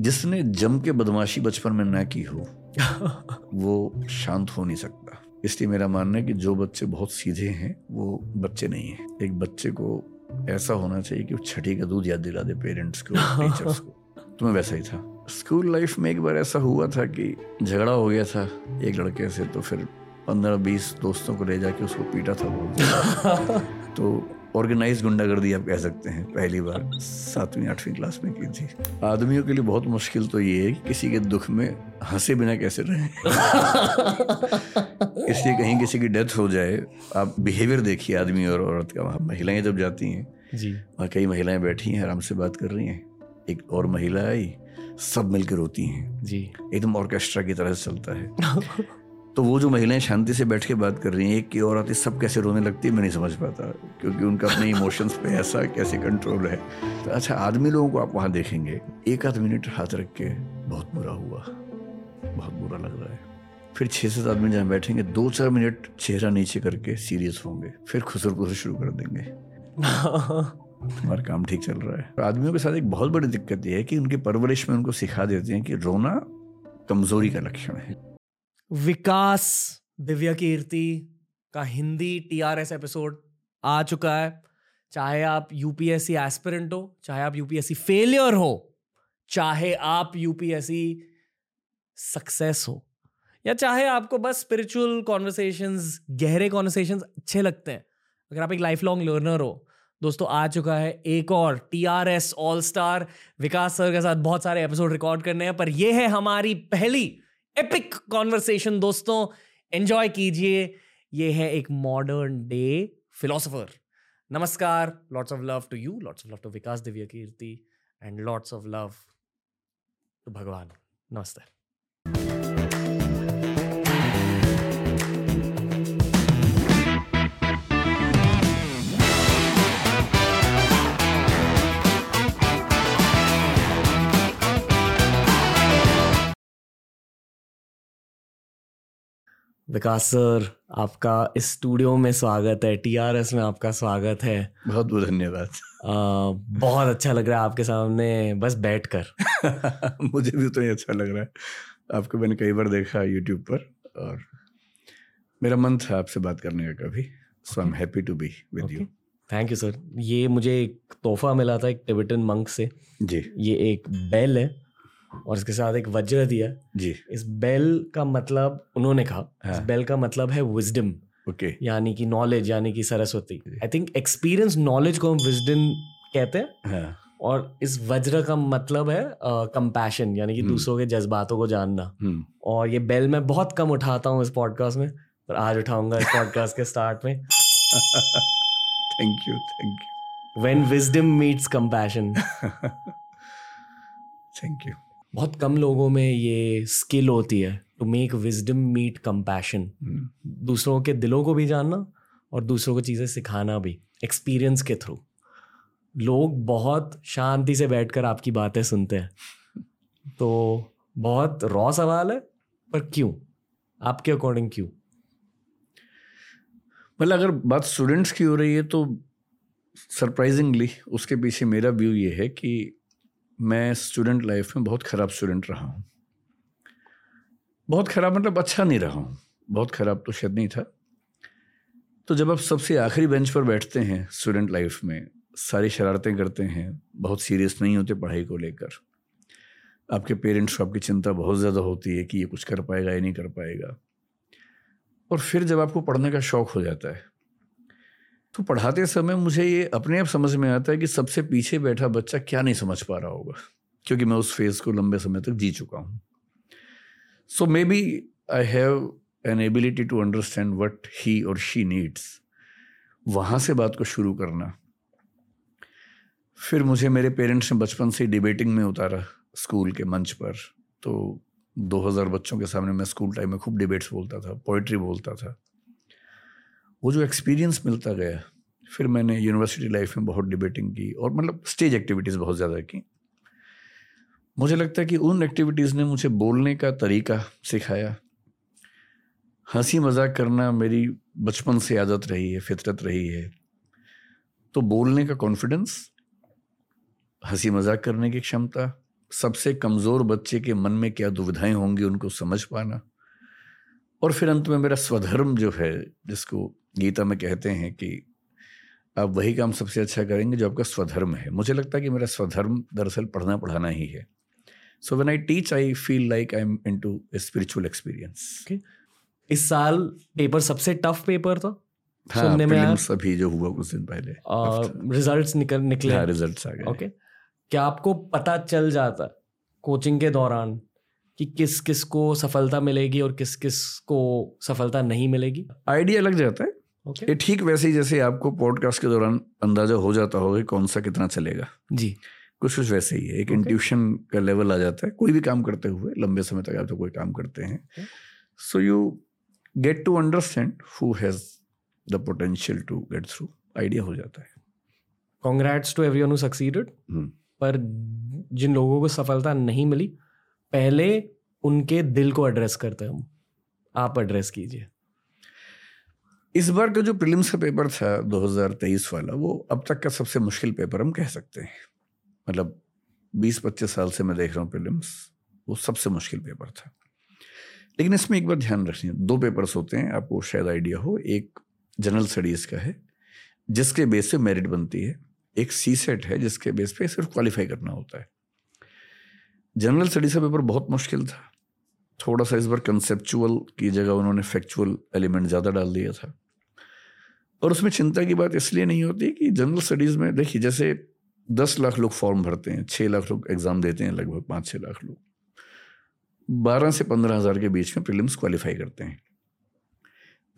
जिसने जम के बदमाशी बचपन में ना की हो वो शांत हो नहीं सकता। इसलिए मेरा मानना है कि जो बच्चे बहुत सीधे हैं वो बच्चे नहीं हैं। एक बच्चे को ऐसा होना चाहिए कि वो छठी का दूध याद दिला दे पेरेंट्स को टीचर्स को। तो मैं वैसा ही था। स्कूल लाइफ में एक बार ऐसा हुआ था कि झगड़ा हो गया था एक लड़के से तो फिर पंद्रह बीस दोस्तों को ले जाके उसको पीटा था वो। तो ऑर्गेनाइज गुंडागर्दी आप कह सकते हैं पहली बार सातवीं आठवीं क्लास में की थी। आदमियों के लिए बहुत मुश्किल तो ये है कि किसी के दुख में हंसे बिना कैसे रहें? इसलिए कहीं किसी की डेथ हो जाए आप बिहेवियर देखिए आदमी और औरत का वहाँ महिलाएँ जब जाती हैं जी। वहाँ कई महिलाएँ बैठी हैं आराम से बात कर रही हैं। एक और महिला आई सब मिलकर रोती हैं। जी। एकदम ऑर्केस्ट्रा की तरह से चलता है। तो वो जो महिलाएँ शांति से बैठ के बात कर रही हैं एक की और आती सब कैसे रोने लगती है मैं नहीं समझ पाता क्योंकि उनका अपने इमोशंस पे ऐसा कैसे कंट्रोल है। तो अच्छा आदमी लोगों को आप वहाँ देखेंगे एक आध मिनट हाथ रख के बहुत बुरा हुआ बहुत बुरा लग रहा है। फिर छः सात आदमी जहाँ बैठेंगे दो चार मिनट चेहरा नीचे करके सीरियस होंगे फिर खुसर खुसर शुरू कर देंगे। हमारा काम ठीक चल रहा है। आदमियों के साथ एक बहुत बड़ी दिक्कत यह है कि उनकी परवरिश में उनको सिखा देते हैं कि रोना कमज़ोरी का लक्षण है। विकास दिव्या कीर्ति का हिंदी टीआरएस एपिसोड आ चुका है। चाहे आप यूपीएससी एस्पिरेंट हो, चाहे आप यूपीएससी फेलियर हो, चाहे आप यूपीएससी सक्सेस हो, या चाहे आपको बस स्पिरिचुअल कॉन्वर्सेशंस गहरे कॉन्वर्सेशंस अच्छे लगते हैं, अगर आप एक लाइफ लॉन्ग लर्नर हो, दोस्तों आ चुका है एक और T R S all star Vikas sir के साथ बहुत सारे एपिसोड रिकॉर्ड करने हैं, पर यह है हमारी पहली एपिक कॉन्वर्सेशन दोस्तों. एंजॉय कीजिए. ये है एक मॉडर्न डे फिलोसोफर नमस्कार. Lots of love to you lots of love to Vikas Divyakirti and lots of love to भगवान नमस्ते. विकास सर आपका इस स्टूडियो में स्वागत है टीआरएस में आपका स्वागत है। बहुत बहुत धन्यवाद। बहुत अच्छा लग रहा है आपके सामने बस बैठ कर मुझे भी तो ही अच्छा लग रहा है। आपको मैंने कई बार देखा यूट्यूब पर और मेरा मन था आपसे बात करने का कभी so I am happy to be with you thank you sir ये मुझे एक तोहफा मिला था एक टिबिटन मंक से। जी। ये एक बेल है। और इसके साथ एक वज्र दिया। जी। इस बेल का मतलब उन्होंने कहा हाँ. इस बेल का मतलब है विजडम ओके। okay. यानी कि नॉलेज यानी कि Saraswati. I think experience knowledge को हम विजडम कहते हैं। हाँ. और इस वज्र का मतलब है कंपैशन uh, यानी कि हम्म। दूसरों के जज्बातों को जानना। हम्म। और ये बेल मैं बहुत कम उठाता हूँ इस पॉडकास्ट में पर आज उठाऊँगा इस पॉडकास्ट के स्टार्ट में। Thank you thank you when wisdom meets compassion thank you बहुत कम लोगों में ये स्किल होती है to make wisdom meet compassion दूसरों के दिलों को भी जानना और दूसरों को चीज़ें सिखाना भी एक्सपीरियंस के थ्रू लोग बहुत शांति से बैठकर आपकी बातें सुनते हैं। तो बहुत रॉ सवाल है पर क्यों? आपके अकॉर्डिंग क्यों? मतलब अगर बात स्टूडेंट्स की हो रही है तो सरप्राइजिंगली उसके पीछे मेरा व्यू ये है कि मैं स्टूडेंट लाइफ में बहुत ख़राब स्टूडेंट रहा हूँ। बहुत ख़राब मतलब अच्छा नहीं रहा हूँ। बहुत ख़राब तो शायद नहीं था। तो जब आप सबसे आखिरी बेंच पर बैठते हैं स्टूडेंट लाइफ में, सारी शरारतें करते हैं, बहुत सीरियस नहीं होते पढ़ाई को लेकर। आपके पेरेंट्स को आपकी चिंता बहुत ज़्यादा होती है कि ये कुछ कर पाएगा या नहीं कर पाएगा। और फिर जब आपको पढ़ने का शौक़ हो जाता है तो पढ़ाते समय मुझे ये अपने आप समझ में आता है कि सबसे पीछे बैठा बच्चा क्या नहीं समझ पा रहा होगा, क्योंकि मैं उस फ़ेज़ को लंबे समय तक जी चुका हूँ। So maybe I have an ability to understand what he or she needs वहाँ से बात को शुरू करना। फिर मुझे मेरे पेरेंट्स ने बचपन से डिबेटिंग में उतारा स्कूल के मंच पर। तो 2000 बच्चों के सामने मैं स्कूल टाइम में खूब डिबेट्स बोलता था पोइट्री बोलता था। वो जो एक्सपीरियंस मिलता गया, फिर मैंने यूनिवर्सिटी लाइफ में बहुत डिबेटिंग की और मतलब स्टेज एक्टिविटीज़ बहुत ज़्यादा की। मुझे लगता है कि उन एक्टिविटीज़ ने मुझे बोलने का तरीका सिखाया। हँसी मज़ाक करना मेरी बचपन से आदत रही है, फितरत रही है। तो बोलने का कॉन्फिडेंस हँसी मज़ाक करने की क्षमता, सबसे कमज़ोर बच्चे के मन में क्या दुविधाएँ होंगी उनको समझ पाना और फिर अंत में मेरा स्वधर्म जो है, जिसको गीता में कहते हैं कि आप वही काम सबसे अच्छा करेंगे जो आपका स्वधर्म है। मुझे लगता है कि मेरा स्वधर्म दरअसल पढ़ना पढ़ाना ही है। So when I teach I feel like I am into spiritual experience इस साल पेपर सबसे टफ पेपर था? हाँ, सुनने में अभी जो हुआ कुछ दिन पहले। रिजल्ट्स निकल निकले। हाँ रिजल्ट्स आ गए। ओके क्या आपको पता चल जाता कोचिंग के दौरान कि किस किस को सफलता मिलेगी और किस किस को सफलता नहीं मिलेगी? आइडिया लग जाता है। ये ठीक वैसे ही जैसे आपको पॉडकास्ट के दौरान अंदाज़ा हो जाता होगा कि कौन सा कितना चलेगा। जी। कुछ कुछ वैसे ही है। एक Okay. इंट्यूशन का लेवल आ जाता है। कोई भी काम करते हुए लंबे समय तक आप तो कोई काम करते हैं। So you get to understand who has the potential to get through idea हो जाता है। Congrats to everyone who succeeded. पर जिन लोगों को सफलता नहीं मिली पहले उनके दिल को एड्रेस करते हम आप एड्रेस कीजिए। इस बार का जो प्रीलिम्स का पेपर था 2023 वाला, वो अब तक का सबसे मुश्किल पेपर हम कह सकते हैं। मतलब 20-25 साल से मैं देख रहा हूँ प्रीलिम्स, वो सबसे मुश्किल पेपर था। लेकिन इसमें एक बार ध्यान रखनी दो पेपर्स होते हैं, आपको शायद आइडिया हो, एक जनरल स्टडीज़ का है, जिसके बेस पे मेरिट बनती है, एक सी सेट है, जिसके बेस पे सिर्फ़ क्वालिफाई करना होता है। जनरल स्टडीज़ का पेपर बहुत मुश्किल था, थोड़ा सा इस बार कंसेप्चुअल की जगह उन्होंने फैक्चुअल एलिमेंट ज़्यादा डाल दिया था। और उसमें चिंता की बात इसलिए नहीं होती कि जनरल स्टडीज़ में, देखिए, जैसे दस लाख लोग फॉर्म भरते हैं छः लाख लोग एग्ज़ाम देते हैं, लगभग पाँच छः लाख लोग। बारह से पंद्रह हज़ार के बीच में प्रीलिम्स क्वालिफाई करते हैं।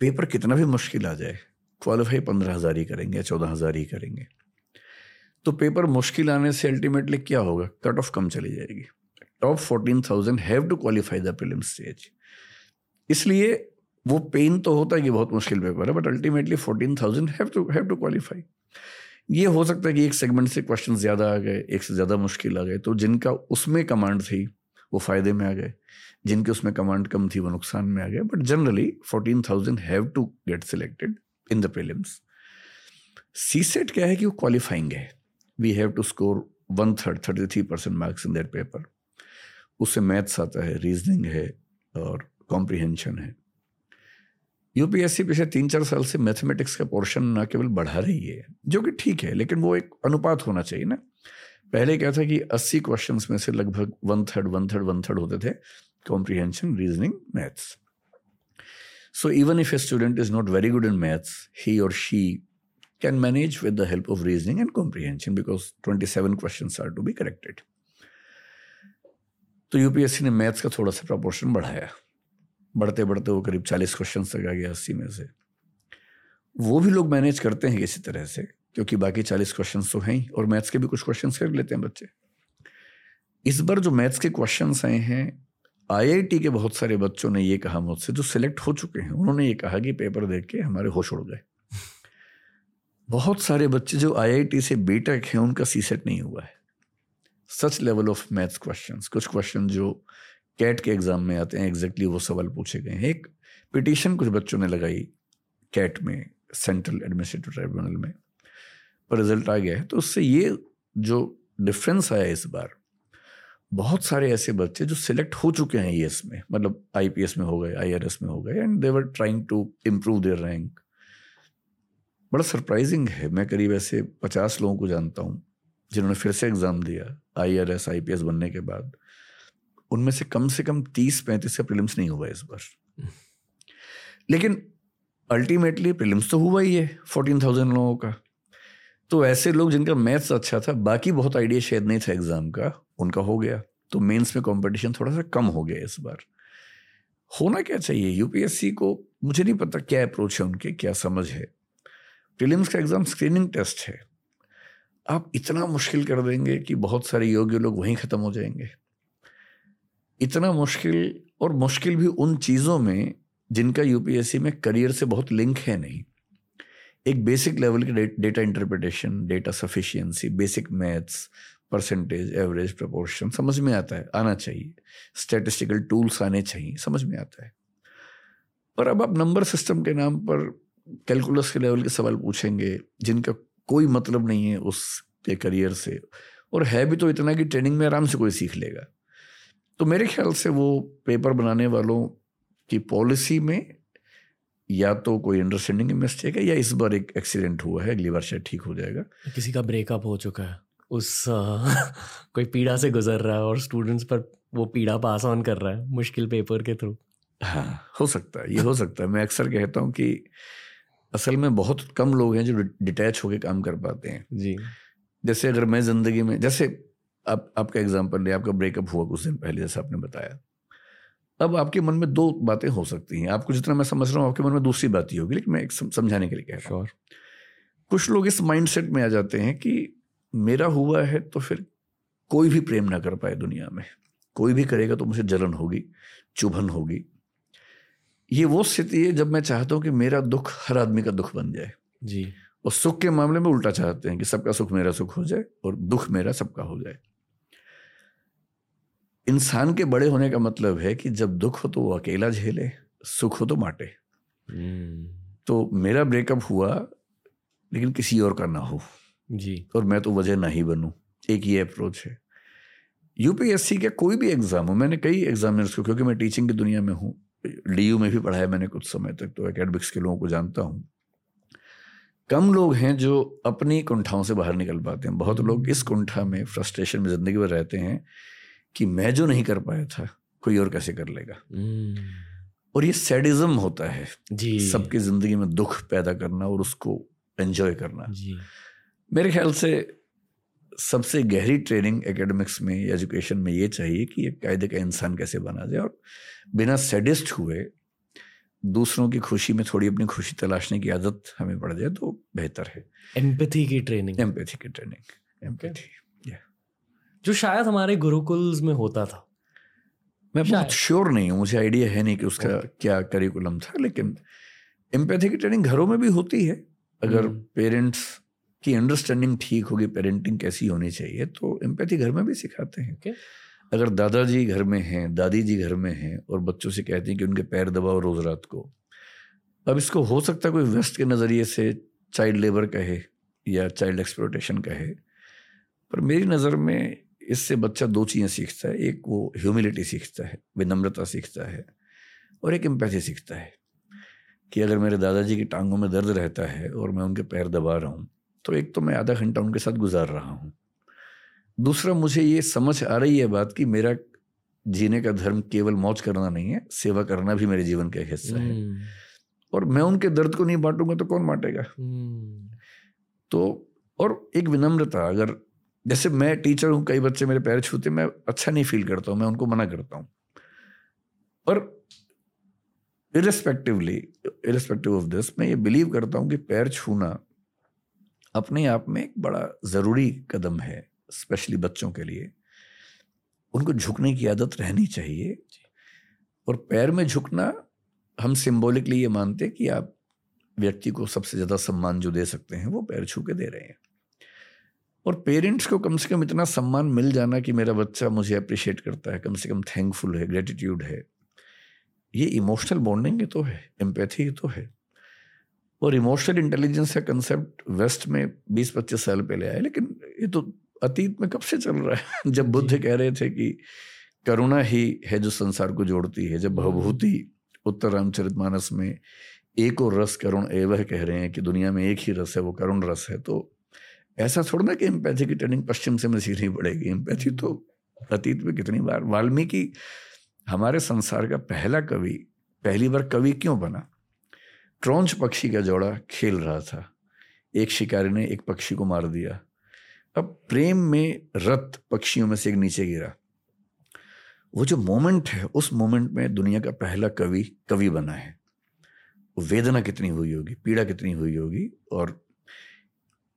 पेपर कितना भी मुश्किल आ जाए क्वालिफाई पंद्रह हज़ार ही करेंगे या चौदह हज़ार ही करेंगे। तो पेपर मुश्किल आने से अल्टीमेटली क्या होगा? कट ऑफ़ कम चली जाएगी। Top fourteen thousand have to qualify the prelim stage इसलिए वो पेन तो होता है कि बहुत मुश्किल पेपर है but ultimately fourteen thousand have to have to qualify ये हो सकता है कि एक सेगमेंट से क्वेश्चन ज़्यादा आ गए, एक से ज़्यादा मुश्किल आ गए तो जिनका उसमें कमांड थी, वो फ़ायदे में आ गए। जिनके उसमें कमांड कम थी, वो नुकसान में आ गए but generally fourteen thousand have to get selected in the prelims C SAT क्या है कि वो क्वालिफाइंग है? We have to score one third thirty three percent marks in that paper उससे मैथ्स आता है रीजनिंग है और कॉम्प्रिहेंशन है। यूपीएससी पिछले तीन चार साल से मैथमेटिक्स का पोर्शन ना केवल बढ़ा रही है, जो कि ठीक है, लेकिन वो एक अनुपात होना चाहिए ना। पहले क्या था कि 80 क्वेश्चंस में से लगभग one third one third one third होते थे comprehension reasoning maths so even if a student is not very good in maths he or she can manage with the of reasoning and and comprehension because 27 questions are to be corrected. तो UPSC ने maths का थोड़ा सा proportion बढ़ाया। बढ़ते बढ़ते वो करीब 40 क्वेश्चन तक आ गया अस्सी में से। वो भी लोग मैनेज करते हैं किसी तरह से, क्योंकि बाकी 40 क्वेश्चन तो हैं और मैथ्स के भी कुछ क्वेश्चन कर लेते हैं बच्चे। इस बार जो मैथ्स के क्वेश्चन आए हैं आईआईटी के बहुत सारे बच्चों ने ये कहा मुझसे, जो सिलेक्ट हो चुके हैं, उन्होंने ये कहा कि पेपर देख के हमारे होश उड़ गए। बहुत सारे बच्चे जो आईआईटी से बीटेक हैं, उनका सी सेट नहीं हुआ है। Such level of maths questions कुछ क्वेश्चन जो कैट के एग्ज़ाम में आते हैं एग्जैक्टली वो सवाल पूछे गए हैं। एक पिटिशन कुछ बच्चों ने लगाई कैट में सेंट्रल एडमिनिस्ट्रेटिव ट्राइब्यूनल में। पर रिज़ल्ट आ गया है। तो उससे ये जो डिफरेंस आया इस बार, बहुत सारे ऐसे बच्चे जो सिलेक्ट हो चुके हैं ये में मतलब आईपीएस में हो गए आईआरएस में हो गए and they're trying to improve their rank बड़ा सरप्राइजिंग है। मैं करीब ऐसे पचास लोगों को जानता हूँ, जिन्होंने फिर से एग्ज़ाम दिया आई आर बनने के बाद। उनमें से कम से कम तीस पैंतीस से प्रीलिम्स नहीं हुआ इस बार। लेकिन अल्टीमेटली प्रीलिम्स तो हुआ ही है, फोर्टीन थाउज़ेंड लोगों का। तो ऐसे लोग जिनका मैथ्स अच्छा था, बाकी बहुत आइडिया शायद नहीं था एग्ज़ाम का, उनका हो गया। तो मेंस में कंपटीशन थोड़ा सा कम हो गया इस बार। होना क्या चाहिए? यूपीएससी को मुझे नहीं पता क्या अप्रोच है उनके, क्या समझ है। प्रीलिम्स का एग्ज़ाम स्क्रीनिंग टेस्ट है। आप इतना मुश्किल कर देंगे कि बहुत सारे योग्य लोग वहीं ख़त्म हो जाएँगे। इतना मुश्किल और मुश्किल भी उन चीज़ों में जिनका यूपीएससी में करियर से बहुत लिंक है नहीं। एक बेसिक लेवल की data interpretation data sufficiency basic maths percentage average proportion समझ में आता है, आना चाहिए। स्टैटिस्टिकल टूल्स आने चाहिए, समझ में आता है। पर अब आप नंबर सिस्टम के नाम पर कैलकुलस के लेवल के सवाल पूछेंगे, जिनका कोई मतलब नहीं है उसके करियर से, और है भी तो इतना कि ट्रेनिंग में आराम से कोई सीख लेगा। तो मेरे ख्याल से वो पेपर बनाने वालों की पॉलिसी में या तो कोई अंडरस्टैंडिंग मिस्टेक है या इस बार एक एक्सीडेंट हुआ है अगली बार शायद ठीक हो जाएगा। किसी का ब्रेकअप हो चुका है। उस कोई पीड़ा से गुजर रहा है और स्टूडेंट्स पर वो पीड़ा पास ऑन कर रहा है मुश्किल पेपर के थ्रू हाँ हो सकता है ये हो सकता है। मैं अक्सर कहता हूँ कि असल में बहुत कम लोग हैं जो डिटैच होकर काम कर पाते हैं। जी। जैसे अगर मैं ज़िंदगी में जैसे आप आपका एग्ज़ाम्पल ले आपका ब्रेकअप हुआ कुछ दिन पहले जैसे आपने बताया। अब आपके मन में दो बातें हो सकती हैं। आपको जितना मैं समझ रहा हूँ आपके मन में दूसरी बात ही होगी लेकिन मैं एक समझाने के लिए कह रहा हूँ। कुछ लोग इस माइंडसेट में आ जाते हैं कि मेरा हुआ है तो फिर कोई भी प्रेम ना कर पाए दुनिया में। कोई भी करेगा तो मुझे जलन होगी चुभन होगी। ये वो स्थिति है जब मैं चाहता हूँ कि मेरा दुख हर आदमी का दुख बन जाए। जी। और सुख के मामले में उल्टा चाहते हैं कि सबका सुख मेरा सुख हो जाए और दुख मेरा सबका हो जाए। इंसान के बड़े होने का मतलब है कि जब दुख हो तो वो अकेला झेले सुख हो तो बांटे। हम्म। तो मेरा ब्रेकअप हुआ लेकिन किसी और का ना हो। जी। और मैं तो वजह ना ही बनूं। एक ये अप्रोच है। यूपीएससी का कोई भी एग्ज़ाम हो मैंने कई एग्जामिनर्स को क्योंकि मैं टीचिंग की दुनिया में हूँ डी में भी पढ़ाया मैंने कुछ समय तक तो एकेडमिक्स के लोगों को जानता हूँ। कम लोग हैं जो अपनी कुंठाओं से बाहर निकल पाते हैं। बहुत लोग इस कुंठा में फ्रस्ट्रेशन में ज़िंदगी भर रहते हैं कि मैं जो नहीं कर पाया था कोई और कैसे कर लेगा? हम्म। और ये सैडिज्म होता है। जी। सबकी ज़िंदगी में दुख पैदा करना और उसको एंजॉय करना। जी। मेरे ख्याल से सबसे गहरी ट्रेनिंग एकेडमिक्स में एजुकेशन में ये चाहिए कि एक कायदे का इंसान कैसे बना जाए और बिना सेडिस्ट हुए दूसरों की खुशी में थोड़ी अपनी खुशी तलाशने की आदत हमें पड़ जाए तो बेहतर है। एम्पैथी की ट्रेनिंग एम्पैथी की ट्रेनिंग एम्पैथी जो शायद हमारे गुरुकुल्स में होता था मैं बहुत श्योर नहीं हूँ मुझे आइडिया है नहीं कि उसका okay. क्या करिकुलम था लेकिन एम्पैथी की ट्रेनिंग घरों में भी होती है अगर पेरेंट्स हम्म। की अंडरस्टैंडिंग ठीक होगी पेरेंटिंग कैसी होनी चाहिए तो एम्पैथी घर में भी सिखाते हैं okay. अगर दादाजी घर में हैं दादी जी घर में हैं और बच्चों से कहते हैं कि उनके पैर दबाओ रोज रात को अब इसको हो सकता है कोई वेस्ट के नज़रिए से चाइल्ड लेबर कहे या चाइल्ड एक्सप्लोटेशन कहे पर मेरी नज़र में इससे बच्चा दो चीज़ें सीखता है एक वो ह्यूमिलिटी सीखता है विनम्रता सीखता है और एक एम्पैथी सीखता है कि अगर मेरे दादाजी की टांगों में दर्द रहता है और मैं उनके पैर दबा रहा हूँ तो एक तो मैं आधा घंटा उनके साथ गुजार रहा हूँ दूसरा मुझे ये समझ आ रही है बात कि मेरा जीने का धर्म केवल मौज करना नहीं है सेवा करना भी मेरे जीवन का एक हिस्सा है हम्म। और मैं उनके दर्द को नहीं बांटूँगा तो कौन बांटेगा हम्म। तो और एक विनम्रता अगर जैसे मैं टीचर हूँ कई बच्चे मेरे पैर छूते मैं अच्छा नहीं फील करता हूँ मैं उनको मना करता हूँ। और इरेस्पेक्टिवली इरेस्पेक्टिव ऑफ़ दिस मैं ये बिलीव करता हूँ कि पैर छूना अपने आप में एक बड़ा ज़रूरी कदम है स्पेशली बच्चों के लिए। उनको झुकने की आदत रहनी चाहिए। और पैर में झुकना हम सिंबॉलिकली ये मानते कि आप व्यक्ति को सबसे ज़्यादा सम्मान जो दे सकते हैं वो पैर छू के दे रहे हैं। और पेरेंट्स को कम से कम इतना सम्मान मिल जाना कि मेरा बच्चा मुझे अप्रिशिएट करता है कम से कम थैंकफुल है ग्रेटिट्यूड है। ये इमोशनल बॉन्डिंग तो है एम्पैथी तो है। और इमोशनल इंटेलिजेंस का कंसेप्ट वेस्ट में 20-25 साल पहले आया लेकिन ये तो अतीत में कब से चल रहा है? जब बुद्ध कह रहे थे कि करुणा ही है जो संसार को जोड़ती है जब हम्म। भवभूति उत्तर रामचरित मानस में एक और रस करुण एवह कह रहे हैं कि दुनिया में एक ही रस है वो करुण रस है तो ऐसा थोड़ा ना कि एम्पैथी की ट्रेनिंग पश्चिम से हमें सीखनी पड़ेगी। एम्पैथी तो अतीत में कितनी बार, वाल्मीकि हमारे संसार का पहला कवि, पहली बार कवि क्यों बना? ट्रोंच पक्षी का जोड़ा खेल रहा था। एक शिकारी ने एक पक्षी को मार दिया। अब प्रेम में रत पक्षियों में से एक नीचे गिरा। वो जो मोमेंट है, उस मोमेंट में दुनिया का पहला कवि कवि बना है। वेदना कितनी हुई होगी, पीड़ा कितनी हुई होगी और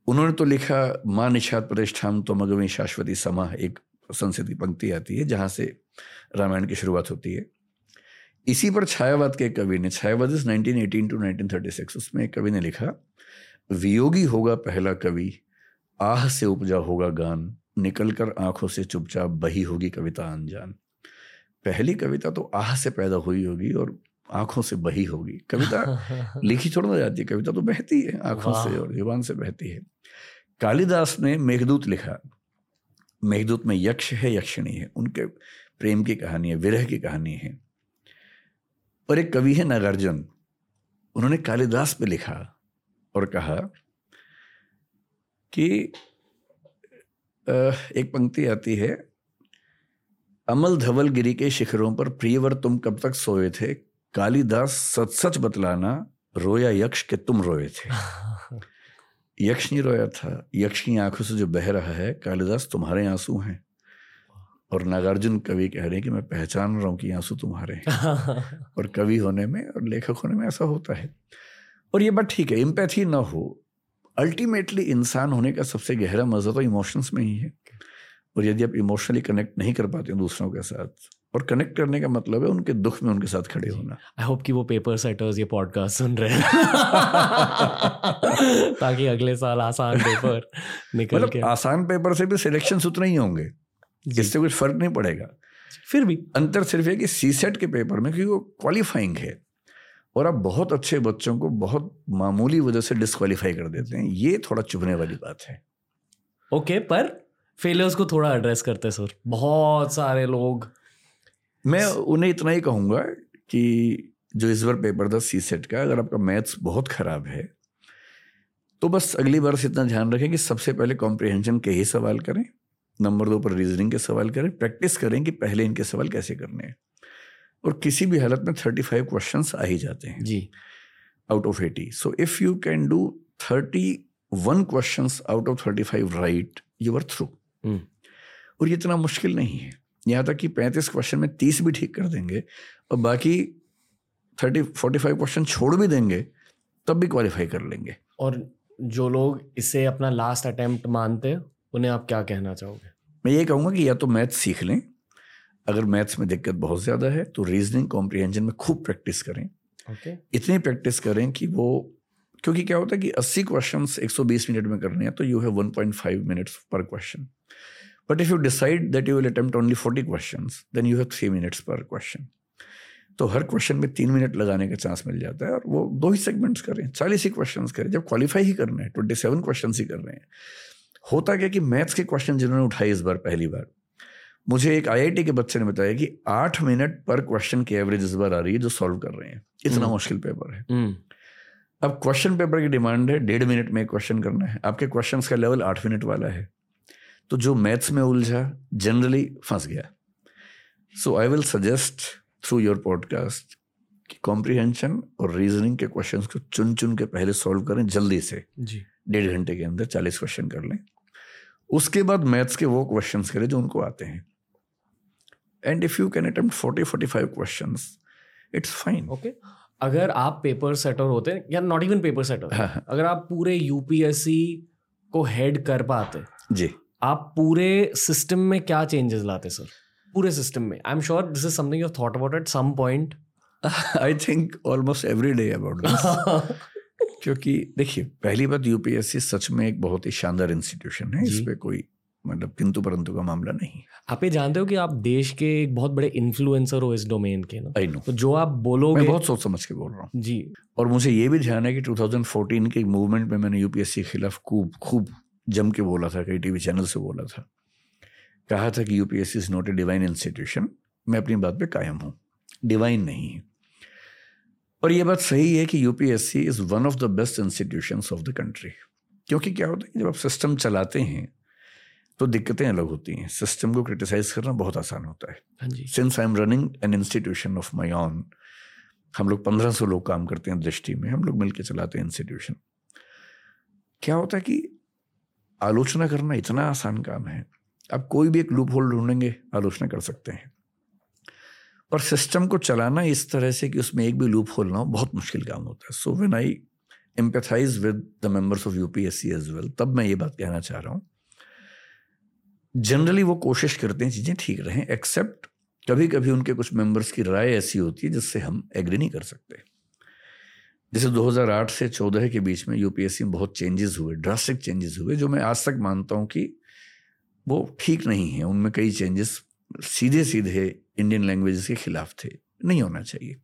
उन्होंने तो लिखा माँ निषाद प्रतिष्ठान तो मगवी शाश्वती समाह एक संस्कृत की पंक्ति आती है, जहाँ से रामायण की शुरुआत होती है। इसी पर छायावाद के कवि ने, छायावाद इज़ 1918 टू 1936 उसमें एक कवि ने लिखा, वियोगी होगा पहला कवि, आह से उपजा होगा गान निकल कर आँखों से चुपचाप बही होगी कविता अनजान। पहली कविता तो आह से पैदा हुई होगी और आँखों से बही होगी। कविता लिखी छोड़ना जाती है। कविता तो बहती है आँखों से और ज़ुबान से बहती है। कालिदास ने मेघदूत लिखा मेघदूत में यक्ष है यक्षिणी है। उनके प्रेम की कहानी है विरह की कहानी है। और एक कवि है नागार्जुन उन्होंने कालिदास पे लिखा और कहा कि एक पंक्ति आती है अमल धवल गिरी के शिखरों पर प्रियवर तुम कब तक सोए थे? कालिदास सच सच बतलाना रोया यक्ष के तुम रोए थे। यक्ष नहीं रोया था यक्ष की आँखों से जो बह रहा है कालिदास तुम्हारे आँसू हैं। और नागार्जुन कवि कह रहे हैं कि मैं पहचान रहा हूँ कि आँसू तुम्हारे हैं। और कवि होने में और लेखक होने में ऐसा होता है। और ये बात ठीक है इम्पैथी ना हो अल्टीमेटली इंसान होने का सबसे गहरा मज़ा तो इमोशंस में ही है। और यदि आप इमोशनली कनेक्ट नहीं कर पाते दूसरों के साथ और कनेक्ट करने का मतलब है उनके दुख में उनके साथ खड़े होना। आई होप कि वो पेपर सेटर्स ये पॉडकास्ट सुन रहे हैं। ताकि अगले साल आसान पेपर निकल मतलब के। आसान पेपर से भी सिलेक्शन उतने ही होंगे। इससे कुछ फ़र्क नहीं पड़ेगा। फिर भी। अंतर सिर्फ़ है कि सी सेट के पेपर में क्योंकि वो क्वालिफाइंग है और आप बहुत अच्छे बच्चों को बहुत मामूली वजह से डिस्कालीफाई कर देते हैं। ये थोड़ा चुभने वाली बात है। ओके okay, पर फेलियर्स को थोड़ा एड्रेस करते सर बहुत सारे लोग मैं उन्हें इतना ही कहूँगा कि जो इस बार पेपर था सी सेट का अगर आपका मैथ्स बहुत ख़राब है तो बस अगली बार से इतना ध्यान रखें कि सबसे पहले कॉम्प्रिहेंशन के ही सवाल करें नंबर दो पर रीजनिंग के सवाल करें प्रैक्टिस करें कि पहले इनके सवाल कैसे करने हैं। और किसी भी हालत में थर्टी फाइव क्वेश्चन आ ही जाते हैं। जी। Out of eighty so if you can do thirty one question out of thirty five right you are through और ये इतना मुश्किल नहीं है। यहाँ तक कि पैंतीस क्वेश्चन में तीस भी ठीक कर देंगे और बाकी थर्टी फोर्टी फाइव क्वेश्चन छोड़ भी देंगे तब भी क्वालिफाई कर लेंगे। और जो लोग इसे अपना लास्ट अटेम्प्ट मानते हैं उन्हें आप क्या कहना चाहोगे? मैं ये कहूँगा कि या तो मैथ्स सीख लें अगर मैथ्स में दिक्कत बहुत ज़्यादा है तो रीजनिंग कॉम्प्रिहेंशन में खूब प्रैक्टिस करें। Okay. इतनी प्रैक्टिस करें कि वो क्योंकि क्या होता है कि 80 क्वेश्चन 120 मिनट में करने हैं तो यू हैव 1.5 मिनट्स पर question but if you decide that you will attempt only 40 question then you have three minutes पर क्वेश्चन तो हर क्वेश्चन में तीन मिनट लगाने का चांस मिल जाता है और वो दो ही सेगमेंट्स करें चालीस ही क्वेश्चन करें जब क्वालिफाई ही करना है ट्वेंटी सेवन क्वेश्चन ही कर रहे हैं। होता क्या कि मैथ्स के क्वेश्चन जिन्होंने उठाए इस बार पहली बार मुझे एक आईआईटी के बच्चे ने बताया कि आठ मिनट पर क्वेश्चन की एवरेज इस बार आ रही है जो सॉल्व कर रहे हैं। इतना हम्म। मुश्किल पेपर है। हम्म। अब क्वेश्चन पेपर की डिमांड है डेढ़ मिनट में क्वेश्चन करना है। आपके क्वेश्चंस का लेवल आठ मिनट वाला है। तो जो मैथ्स में उलझा जनरली फंस गया। So I will suggest through your podcast कि कॉम्प्रिहेंशन और रीजनिंग के क्वेश्चंस को चुन चुन के पहले सॉल्व करें जल्दी से। जी। डेढ़ घंटे के अंदर चालीस क्वेश्चन कर लें। उसके बाद मैथ्स के वो क्वेश्चन करें जो उनको आते हैं। And if you can attempt forty forty five question it's fine okay अगर आप पेपर सेटर होते हैं या नॉट इवन पेपर सेटर अगर आप पूरे यूपीएससी को हेड कर पाते जी। आप पूरे सिस्टम में क्या चेंजेस लाते सर पूरे सिस्टम में। I am sure this is something you thought about at some point I think almost every day about क्योंकि देखिए पहली बात यूपीएससी सच में एक बहुत ही शानदार इंस्टीट्यूशन है। इस पे कोई मतलब किंतु परंतु का मामला नहीं। आप ये जानते हो कि आप देश के एक बहुत बड़े इन्फ्लुएंसर हो इस डोमेन के ना? आई नो तो जो आप बोलोगे मैं बहुत सोच समझ के बोल रहा हूँ। जी। और मुझे ये भी ध्यान है कि 2014 के मूवमेंट में मैंने यूपीएससी के खिलाफ खूब खूब जम के बोला था कई टीवी चैनल से बोला था। कहा था कि UPSC is not a divine institution मैं अपनी बात पे कायम हूँ। डिवाइन नहीं है। और ये बात सही है कि UPSC is one of the best institution of the country क्योंकि क्या होता है कि जब आप सिस्टम चलाते हैं तो दिक्कतें अलग होती हैं। सिस्टम को क्रिटिसाइज करना बहुत आसान होता है। Since I am running an institution of my own हम लोग पंद्रह सौ लोग काम करते हैं दृष्टि में हम लोग मिलकर चलाते हैं इंस्टीट्यूशन क्या होता है कि आलोचना करना इतना आसान काम है, आप कोई भी एक लूप होल ढूंढेंगे, आलोचना कर सकते हैं। पर सिस्टम को चलाना इस तरह से कि उसमें एक भी लूप होल ना हो, बहुत मुश्किल काम होता है। So when I empathize with the members of you UPSC as well तब मैं ये बात कहना चाह रहा हूँ। जनरली वो कोशिश करते हैं चीज़ें ठीक रहें एक्सेप्ट कभी कभी उनके कुछ मेंबर्स की राय ऐसी होती है जिससे हम एग्री नहीं कर सकते। जैसे 2008 से 14 के बीच में यूपीएससी में बहुत चेंजेस हुए ड्रास्टिक चेंजेस हुए, जो मैं आज तक मानता हूँ कि वो ठीक नहीं है। उनमें कई चेंजेस सीधे सीधे इंडियन लैंग्वेज के खिलाफ थे। नहीं होना चाहिए।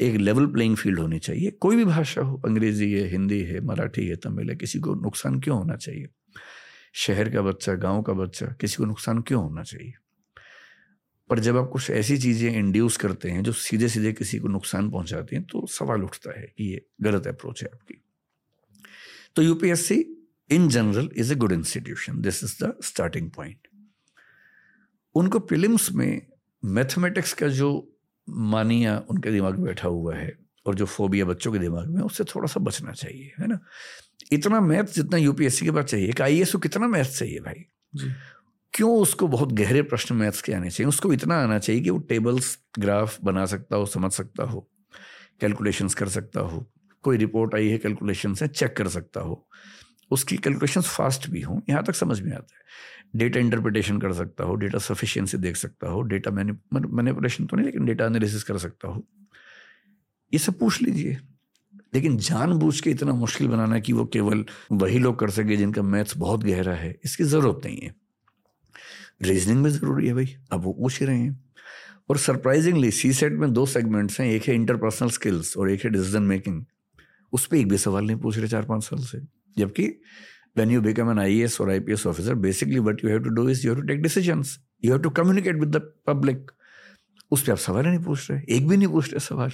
एक लेवल प्लेइंग फ़ील्ड होनी चाहिए। कोई भी भाषा हो, अंग्रेज़ी है, हिंदी है, मराठी है, तमिल है, किसी को नुकसान क्यों होना चाहिए? शहर का बच्चा, गाँव का बच्चा, किसी को नुकसान क्यों होना चाहिए? पर जब आप कुछ ऐसी चीज़ें इंड्यूस करते हैं, जो सीधे सीधे किसी को नुकसान पहुंचाती हैं तो सवाल उठता है कि ये गलत अप्रोच है आपकी। तो UPSC in general is a good institution this is the starting point उनको प्रिलिम्स में मैथमेटिक्स का जो मानिया उनके दिमाग में बैठा हुआ है, और जो फोबिया बच्चों के दिमाग में उससे थोड़ा सा बचना चाहिए, है ना? इतना मैथ जितना यूपीएससी के पास चाहिए कि आई को कितना मैथ चाहिए भाई? जी। क्यों उसको बहुत गहरे प्रश्न मैथ्स के आने चाहिए? उसको इतना आना चाहिए कि वो टेबल्स ग्राफ बना सकता हो, समझ सकता हो कैलकुलेशंस कर सकता हो, कोई रिपोर्ट आई है कैलकुलेशन से चेक कर सकता हो। उसकी कैलकुलेशन फास्ट भी हों, यहाँ तक समझ में आता है। डेटा इंटरप्रिटेशन कर सकता हो डेटा सफिशियंसी देख सकता हो डेटा मैनिपुलेशन तो नहीं, लेकिन डेटा एनालिसिस कर सकता हो। ये सब पूछ लीजिए। लेकिन जानबूझ के इतना मुश्किल बनाना कि वो केवल वही लोग कर सके जिनका मैथ्स बहुत गहरा है, इसकी ज़रूरत नहीं है। रीजनिंग में ज़रूरी है भाई। अब वो पूछ ही रहे हैं। और सरप्राइजिंगली सी सेट में दो सेगमेंट्स हैं एक है इंटरपर्सनल स्किल्स और एक है डिसीज़न मेकिंग उस पर एक भी सवाल नहीं पूछ रहे चार पाँच साल से। जबकि when you become an IAS or IPS officer, basically what you have to do is you have to take decisions. You have to communicate with the public. उस पर आप सवाल ही नहीं पूछ रहे। एक भी नहीं पूछ रहे सवाल।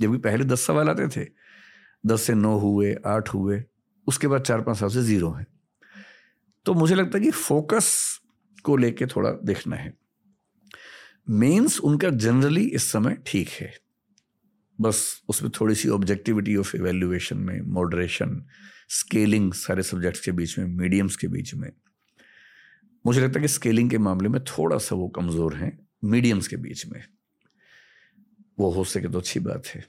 जबकि पहले दस सवाल आते थे। दस से नौ हुए आठ हुए। उसके बाद चार पाँच साल से ज़ीरो है। तो मुझे लगता है कि फोकस को लेके थोड़ा देखना है। मेंस उनका जनरली इस समय ठीक है। बस उसमें थोड़ी सी ऑब्जेक्टिविटी ऑफ़ एवेल्युएशन में मॉडरेशन स्केलिंग सारे सब्जेक्ट्स के बीच में मीडियम्स के बीच में। मुझे लगता है कि स्केलिंग के मामले में थोड़ा सा वो कमज़ोर हैं मीडियम्स के बीच में। वो हो सके तो अच्छी बात है।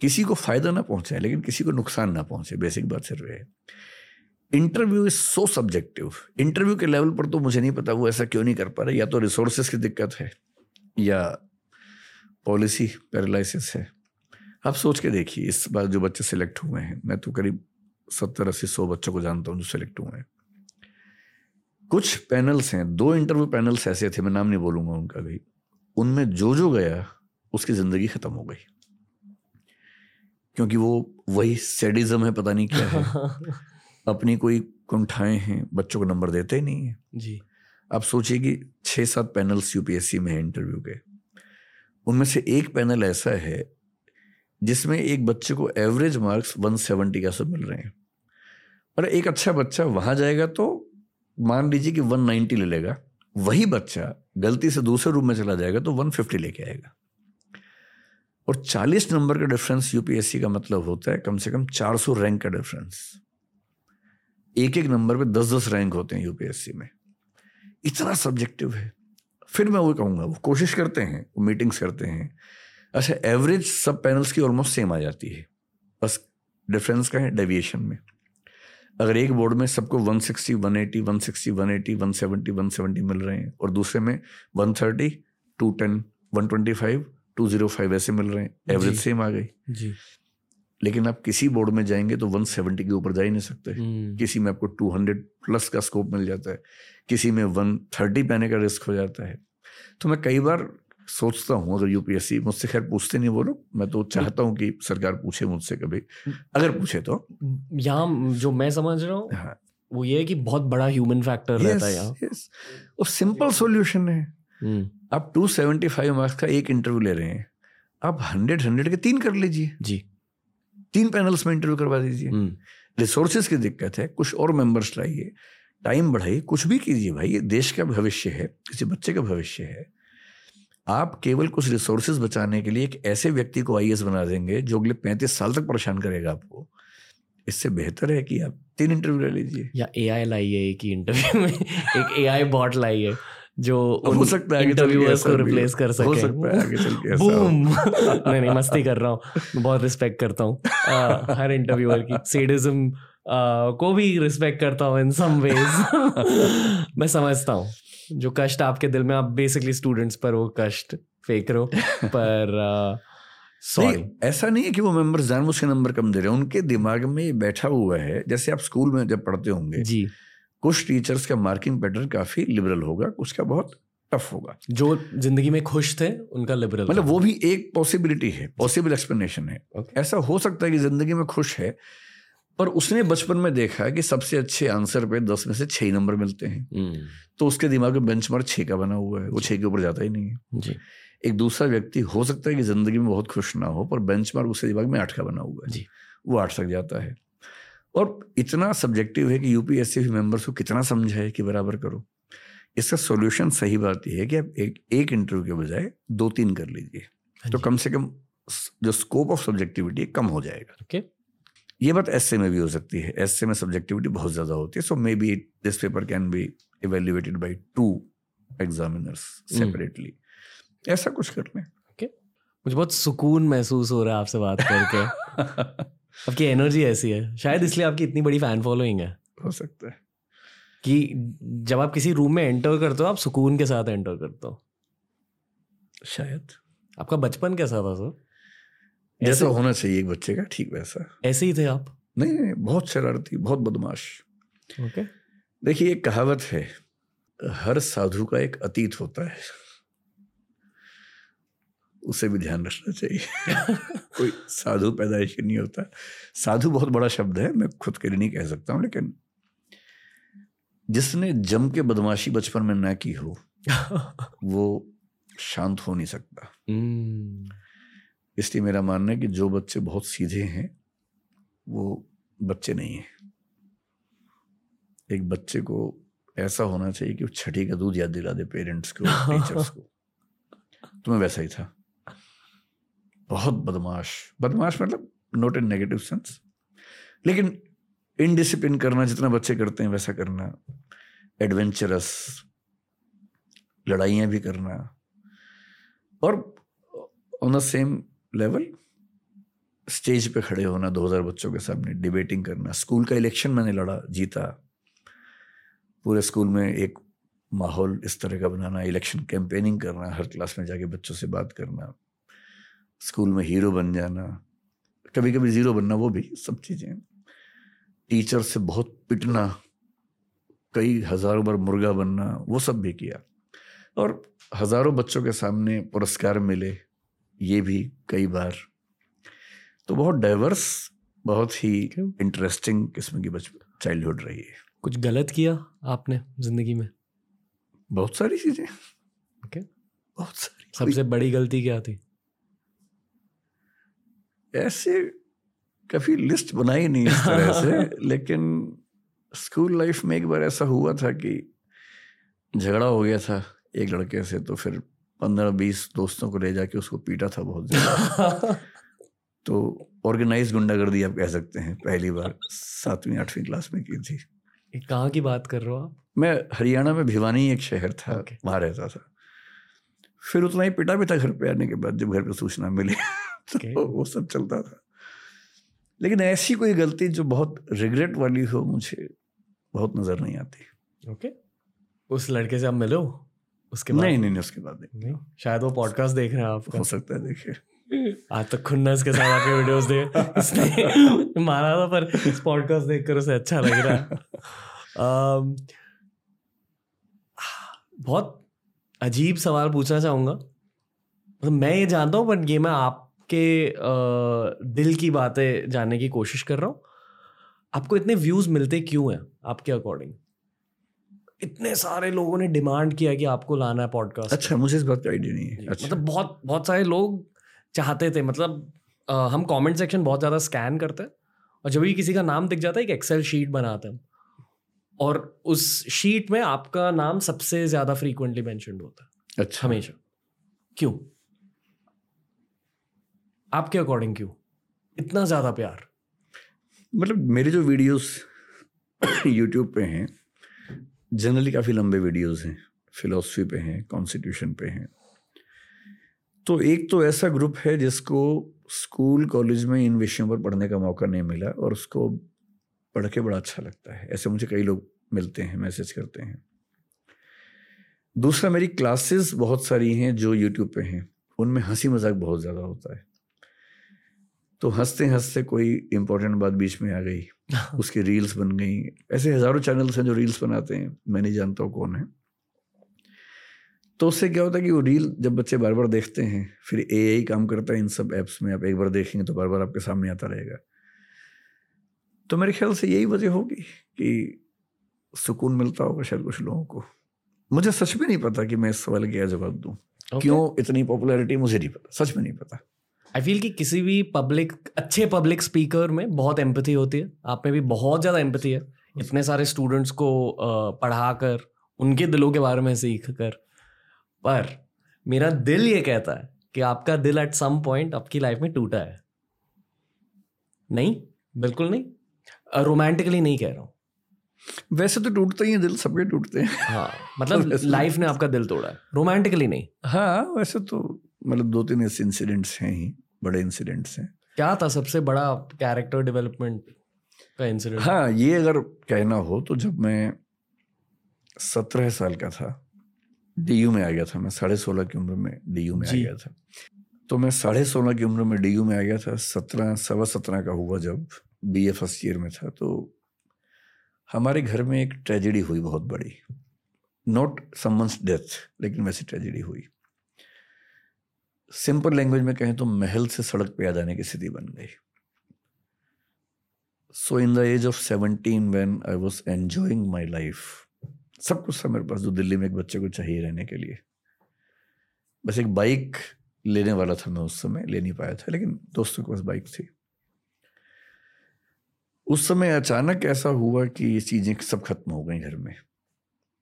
किसी को फ़ायदा ना पहुँचे लेकिन किसी को नुकसान ना पहुँचे बेसिक बात सिर्फ़ है। Interview is so subjective interview के लेवल पर तो मुझे नहीं पता वो ऐसा क्यों नहीं कर पा रहे, या तो रिसोर्सेस की दिक्कत है, या पॉलिसी पैरालिसिस है। आप सोच के देखिए, इस बार जो बच्चे सिलेक्ट हुए हैं, मैं तो करीब सत्तर, अस्सी, सौ बच्चों को जानता हूँ जो सिलेक्ट हुए हैं। कुछ पैनल्स हैं, दो इंटरव्यू पैनल्स ऐसे थे, मैं नाम नहीं बोलूँगा उनका भी। उनमें जो जो गया, उसकी ज़िंदगी ख़त्म हो गई। क्योंकि वो, वही सेडिज्म है, पता नहीं क्या है। अपनी कोई कुंठाएँ हैं बच्चों को नंबर देते ही नहीं है। जी। आप सोचिए कि छः सात पैनल्स यूपीएससी में है इंटरव्यू के। उनमें से एक पैनल ऐसा है जिसमें एक बच्चे को एवरेज मार्क्स 170 का सब मिल रहे हैं। और एक अच्छा बच्चा वहाँ जाएगा तो मान लीजिए कि 190 ले लेगा। वही बच्चा गलती से दूसरे रूम में चला जाएगा तो 150 लेके आएगा। और 40 नंबर का डिफरेंस यूपीएससी का मतलब होता है कम से कम 400 रैंक का डिफरेंस। एक एक नंबर पे दस दस रैंक होते हैं यूपीएससी में। इतना सब्जेक्टिव है। फिर मैं वो कहूँगा वो कोशिश करते हैं वो मीटिंग्स करते हैं। अच्छा एवरेज सब पैनल्स की ऑलमोस्ट सेम आ जाती है। बस डिफरेंस का है डेविएशन में। अगर एक बोर्ड में सबको 160, 180, 160, 180, 170, 170 मिल रहे हैं और दूसरे में 130, 210, 125, 205 ऐसे मिल रहे हैं एवरेज सेम आ गई। जी। लेकिन आप किसी बोर्ड में जाएँगे तो 170 के ऊपर जा ही नहीं सकते। हम्म। किसी में आपको 200 प्लस का स्कोप मिल जाता है। किसी में 130 पाने का रिस्क हो जाता है। तो मैं कई बार सोचता हूँ अगर यूपीएससी मुझसे खैर पूछते नहीं वो लोग मैं तो चाहता हूँ कि सरकार पूछे मुझसे कभी। अगर पूछे तो। यहाँ जो मैं समझ रहा हूँ हाँ। वो ये है कि बहुत बड़ा ह्यूमन फैक्टर yes, रहता है यहाँ। yes. और सिंपल सॉल्यूशन है। हम्म। आप टू सेवेंटी फाइव मार्क्स का एक इंटरव्यू ले रहे हैं। आप हंड्रेड हंड्रेड के तीन कर लीजिए। जी। तीन पैनल्स में इंटरव्यू करवा दीजिए। रिसोर्सेज हम्म। की दिक्कत है कुछ और मेंबर्स लाइए। टाइम बढ़ाइए कुछ भी कीजिए भाई ये देश का भविष्य है किसी बच्चे का भविष्य है। आप केवल कुछ रिसोर्सेज बचाने के लिए एक ऐसे व्यक्ति को आई बना देंगे जो अगले पैंतीस साल तक परेशान करेगा आपको। इससे बेहतर है कि आप तीन इंटरव्यू ले लीजिए। या ए आई लाइए एक ही इंटरव्यू में एक ए आई बॉट लाइए। जो हो सकता है इंटरव्यूअर्स को रिप्लेस कर सके। हो सकता है आगे चल के बूम नहीं नहीं मस्ती कर रहा हूँ। बहुत रिस्पेक्ट करता हूँ हर इंटरव्यूअर की। सेडिज्म को भी रिस्पेक्ट करता हूँ इन सम वेज मैं समझता हूँ जो कष्ट आपके दिल में आप बेसिकली स्टूडेंट्स पर वो कष्ट फेंक रहे हो पर सॉरी ऐसा नहीं है कि वो मेंबर्स जानबूझ के नंबर कम दे रहे हैं। उनके दिमाग में ये बैठा हुआ है जैसे आप स्कूल में जब पढ़ते होंगे जी। कुछ टीचर्स का मार्किंग पैटर्न काफ़ी लिबरल होगा कुछ का बहुत टफ होगा। जो ज़िंदगी में खुश थे उनका लिबरल मतलब वो भी एक पॉसिबिलिटी है पॉसिबल एक्सप्लेनेशन है। Okay. ऐसा हो सकता है कि ज़िंदगी में खुश है पर उसने बचपन में देखा कि सबसे अच्छे आंसर पे दस में से छह नंबर मिलते हैं। हम्म, तो उसके दिमाग में बेंचमार्क छः का बना हुआ है वो छः के ऊपर जाता ही नहीं है। जी। एक दूसरा व्यक्ति हो सकता है कि ज़िंदगी में बहुत खुश ना हो पर बेंचमार्क उसके दिमाग में आठ का बना हुआ है। जी। वो आठ तक जाता है। और इतना सब्जेक्टिव है कि यूपीएससी मेंबर्स को कितना समझाए कि बराबर करो। इसका सॉल्यूशन सही बात यह है कि आप एक एक इंटरव्यू के बजाय दो तीन कर लीजिए। हाँ तो कम से कम जो स्कोप ऑफ़ सब्जेक्टिविटी कम हो जाएगा। ओके। ये बात एस में भी हो सकती है। एस में सब्जेक्टिविटी बहुत ज़्यादा होती है so maybe this paper can be evaluated by two examiners. Separately ऐसा कुछ कर लें। मुझे बहुत सुकून महसूस हो रहा है आपसे बात करके। आपकी एनर्जी ऐसी है। शायद इसलिए आपकी इतनी बड़ी फ़ैन फॉलोइंग है। हो सकता है। कि जब आप किसी रूम में एंटर करते हो आप सुकून के साथ एंटर करते हो। शायद। आपका बचपन कैसा था सर जैसा होना चाहिए एक बच्चे का ठीक वैसा। ऐसे ही थे आप? नहीं नहीं बहुत शरारती बहुत बदमाश। ओके देखिए एक कहावत है हर साधु का एक अतीत होता है। उसे भी ध्यान रखना चाहिए। कोई साधु पैदाइशी नहीं होता। साधु बहुत बड़ा शब्द है मैं खुद के लिए नहीं कह सकता हूँ लेकिन जिसने जम के बदमाशी बचपन में ना की हो वो शांत हो नहीं सकता। हम्म, इसलिए मेरा मानना है कि जो बच्चे बहुत सीधे हैं वो बच्चे नहीं हैं। एक बच्चे को ऐसा होना चाहिए कि वो छठी का दूध याद दिला दे पेरेंट्स को टीचर्स को। तो मैं वैसा ही था? बहुत बदमाश। बदमाश मतलब नोट इन नेगेटिव सेंस लेकिन इनडिसिप्लिन करना, जितना बच्चे करते हैं, वैसा करना। एडवेंचरस लड़ाइयाँ भी करना। और on the same level stage पे खड़े होना 2000 बच्चों के सामने डिबेटिंग करना। स्कूल का इलेक्शन मैंने लड़ा, जीता। पूरे स्कूल में एक माहौल इस तरह का बनाना इलेक्शन कैंपेनिंग करना, हर क्लास में जाके बच्चों से बात करना। स्कूल में हीरो बन जाना कभी कभी ज़ीरो बनना वो भी सब चीज़ें। टीचर से बहुत पिटना कई हज़ारों बार मुर्गा बनना वो सब भी किया। और हज़ारों बच्चों के सामने पुरस्कार मिले ये भी कई बार। तो बहुत डाइवर्स बहुत ही इंटरेस्टिंग किस्म की बचपन चाइल्डहुड रही है। कुछ गलत किया आपने ज़िंदगी में? बहुत सारी चीज़ें। ओके बहुत सारी। सबसे बड़ी गलती क्या थी? ऐसे कभी लिस्ट बनाई नहीं इस तरह से लेकिन स्कूल लाइफ में एक बार ऐसा हुआ था कि झगड़ा हो गया था एक लड़के से तो फिर पंद्रह बीस दोस्तों को ले जाके उसको पीटा था बहुत ज़्यादा। तो ऑर्गेनाइज गुंडागर्दी आप कह सकते हैं पहली बार सातवीं आठवीं क्लास में की थी। कहाँ की बात कर रहे हो आप? मैं हरियाणा में भिवानी एक शहर था Okay. वहाँ रहता था। फिर उतना ही पिटा भी था घर पे आने के बाद जब घर पे सूचना मिली Okay. तो वो सब चलता था। लेकिन ऐसी कोई गलती जो बहुत रिग्रेट वाली हो मुझे बहुत नज़र नहीं आती। Okay okay. उस लड़के से आप मिलो उसके बाद? नहीं नहीं नहीं उसके बाद नहीं। नहीं? शायद वो पॉडकास्ट देख रहे हैं आपका। हो सकता है देखिए। आज तक खुन्नस के साथ आपके वीडियोस देख इसने मारा था पर इस पॉडकास्ट देखकर उसे अच्छा लग रहा है। अम, बहुत अजीब सवाल पूछना चाहूँगा। मतलब मैं ये जानता हूँ पर ये मैं आपके दिल की बातें जानने की कोशिश कर रहा हूँ। आपको इतने व्यूज़ मिलते क्यों हैं आपके अकॉर्डिंग इतने सारे लोगों ने डिमांड किया कि आपको लाना है पॉडकास्ट अच्छा मुझे इस बात का आइडिया नहीं है। अच्छा। मतलब बहुत बहुत सारे लोग चाहते थे मतलब अ, हम कमेंट सेक्शन बहुत ज़्यादा स्कैन करते हैं और जब भी किसी का नाम दिख जाता है एक एक्सेल शीट बनाते हैं। और उस शीट में आपका नाम सबसे ज़्यादा फ्रीक्वेंटली मेंशन होता है। अच्छा। हमेशा। क्यों? आपके अकॉर्डिंग क्यों? इतना ज़्यादा प्यार। मतलब मेरे जो वीडियोस यूट्यूब पे हैं जनरली काफ़ी लंबे वीडियोस हैं फिलोसफी पे हैं कॉन्स्टिट्यूशन पे हैं। तो एक तो ऐसा ग्रुप है जिसको स्कूल कॉलेज में इन विषयों पर पढ़ने का मौका नहीं मिला और उसको पढ़ के बड़ा अच्छा लगता है। ऐसे मुझे कई लोग मिलते हैं मैसेज करते हैं। दूसरा, मेरी क्लासेस बहुत सारी हैं जो यूट्यूब पे हैं। उनमें हँसी मज़ाक बहुत ज़्यादा होता है। तो हँसते हँसते कोई इंपॉर्टेंट बात बीच में आ गई। उसकी रील्स बन गई। ऐसे हज़ारों चैनल्स हैं जो रील्स बनाते हैं। मैं नहीं जानता हूँ कौन है। तो उससे क्या होता है कि वो रील जब बच्चे बार बार देखते हैं फिर ए आई काम करता है इन सब ऐप्स में। आप एक बार देखेंगे तो बार बार आपके सामने आता रहेगा। तो मेरे ख्याल से यही वजह होगी कि सुकून मिलता होगा शायद कुछ लोगों को। मुझे सच में नहीं पता कि मैं इस सवाल का जवाब दूँ। Okay. क्यों इतनी पॉपुलैरिटी मुझे नहीं पता। सच में नहीं पता। आई फील कि किसी भी पब्लिक अच्छे पब्लिक स्पीकर में बहुत एम्पथी होती है। आप में भी बहुत ज़्यादा एम्पथी है। इतने सारे स्टूडेंट्स को पढ़ा कर उनके दिलों के बारे में सीख कर पर मेरा दिल ये कहता है कि आपका दिल एट सम पॉइंट आपकी लाइफ में टूटा है। नहीं बिल्कुल नहीं। रोमांटिकली नहीं कह रहा हूँ। वैसे तो टूटते ही हैं दिल सबके टूटते हैं। हाँ मतलब लाइफ ने आपका दिल तोड़ा है। रोमांटिकली नहीं। हाँ वैसे तो मतलब दो तीन ऐसे इंसिडेंट्स हैं ही। बड़े इंसिडेंट्स हैं। क्या था सबसे बड़ा कैरेक्टर डेवलपमेंट का इंसिडेंट हाँ ये अगर कहना हो तो जब मैं सत्रह साल का था डीयू में आ गया था मैं साढ़े सोलह की उम्र में डीयू में आ गया था। तो मैं साढ़े सोलह की उम्र में डीयू में आ गया था सत्रह सवा सत्रह का हुआ जब बी ए फ़र्स्ट ईयर में था। तो हमारे घर में एक ट्रेजेडी हुई बहुत बड़ी। नॉट समन्स डेथ लेकिन वैसी ट्रेजेडी हुई। सिंपल लैंग्वेज में कहें तो महल से सड़क पे आ जाने की स्थिति बन गई। So in the age of seventeen when I was enjoying my life सब कुछ था मेरे पास जो दिल्ली में एक बच्चे को चाहिए रहने के लिए। बस एक बाइक लेने वाला था मैं उस समय, ले नहीं पाया था, लेकिन दोस्तों के पास बाइक थी। उस समय अचानक ऐसा हुआ कि ये चीज़ें सब खत्म हो गई घर में,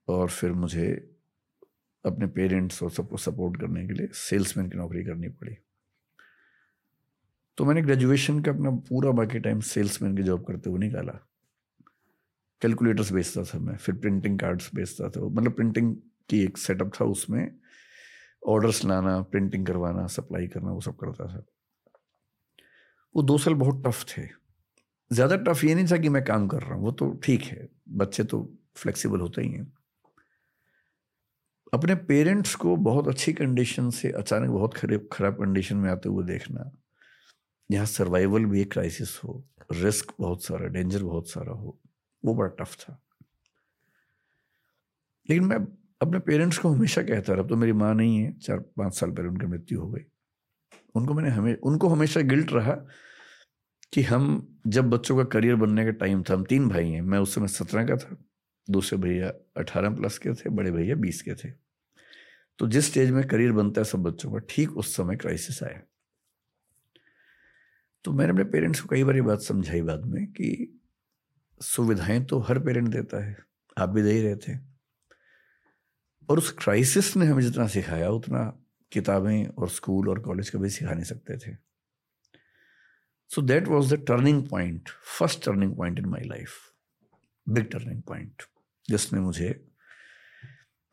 और फिर मुझे अपने पेरेंट्स और सबको सपोर्ट करने के लिए सेल्समैन की नौकरी करनी पड़ी। तो मैंने ग्रेजुएशन का अपना पूरा बाकी टाइम सेल्समैन की जॉब करते हुए निकाला। कैलकुलेटर्स बेचता था मैं, फिर प्रिंटिंग कार्ड्स बेचता था। मतलब प्रिंटिंग की एक सेटअप था उसमें। ऑर्डर्स लाना, प्रिंटिंग करवाना, सप्लाई करना, वो सब करता था। वो दो साल बहुत टफ थे। ज़्यादा टफ ये नहीं था कि मैं काम कर रहा हूँ, वो तो ठीक है। बच्चे तो फ्लेक्सिबल होते ही हैं। अपने पेरेंट्स को बहुत अच्छी कंडीशन से, अचानक बहुत खराब खराब कंडीशन में आते हुए देखना, यहाँ सर्वाइवल भी एक क्राइसिस हो रिस्क बहुत सारा डेंजर बहुत सारा हो, वो बड़ा टफ था। लेकिन मैं अपने पेरेंट्स को हमेशा कहता रहा, अब तो मेरी माँ नहीं है, चार, पाँच साल पहले उनकी मृत्यु हो गई। उनको मैंने हमें, उनको हमेशा गिल्ट रहा कि हम, जब बच्चों का करियर बनने का टाइम था, हम तीन भाई हैं, मैं उस समय सत्रह का था। दूसरे भैया अठारह प्लस के थे, बड़े भैया बीस के थे। तो जिस स्टेज में करियर बनता है सब बच्चों का, ठीक उस समय क्राइसिस आया। तो मैंने अपने पेरेंट्स को कई बार ये बात समझाई बाद में कि सुविधाएँ तो हर पेरेंट देता है, आप भी दे ही रहे थे। और उस क्राइसिस ने हमें जितना सिखाया, उतना किताबें और स्कूल और कॉलेज कभी सिखा नहीं सकते थे। So that was the turning point first turning point in my life big turning point जिसने मुझे,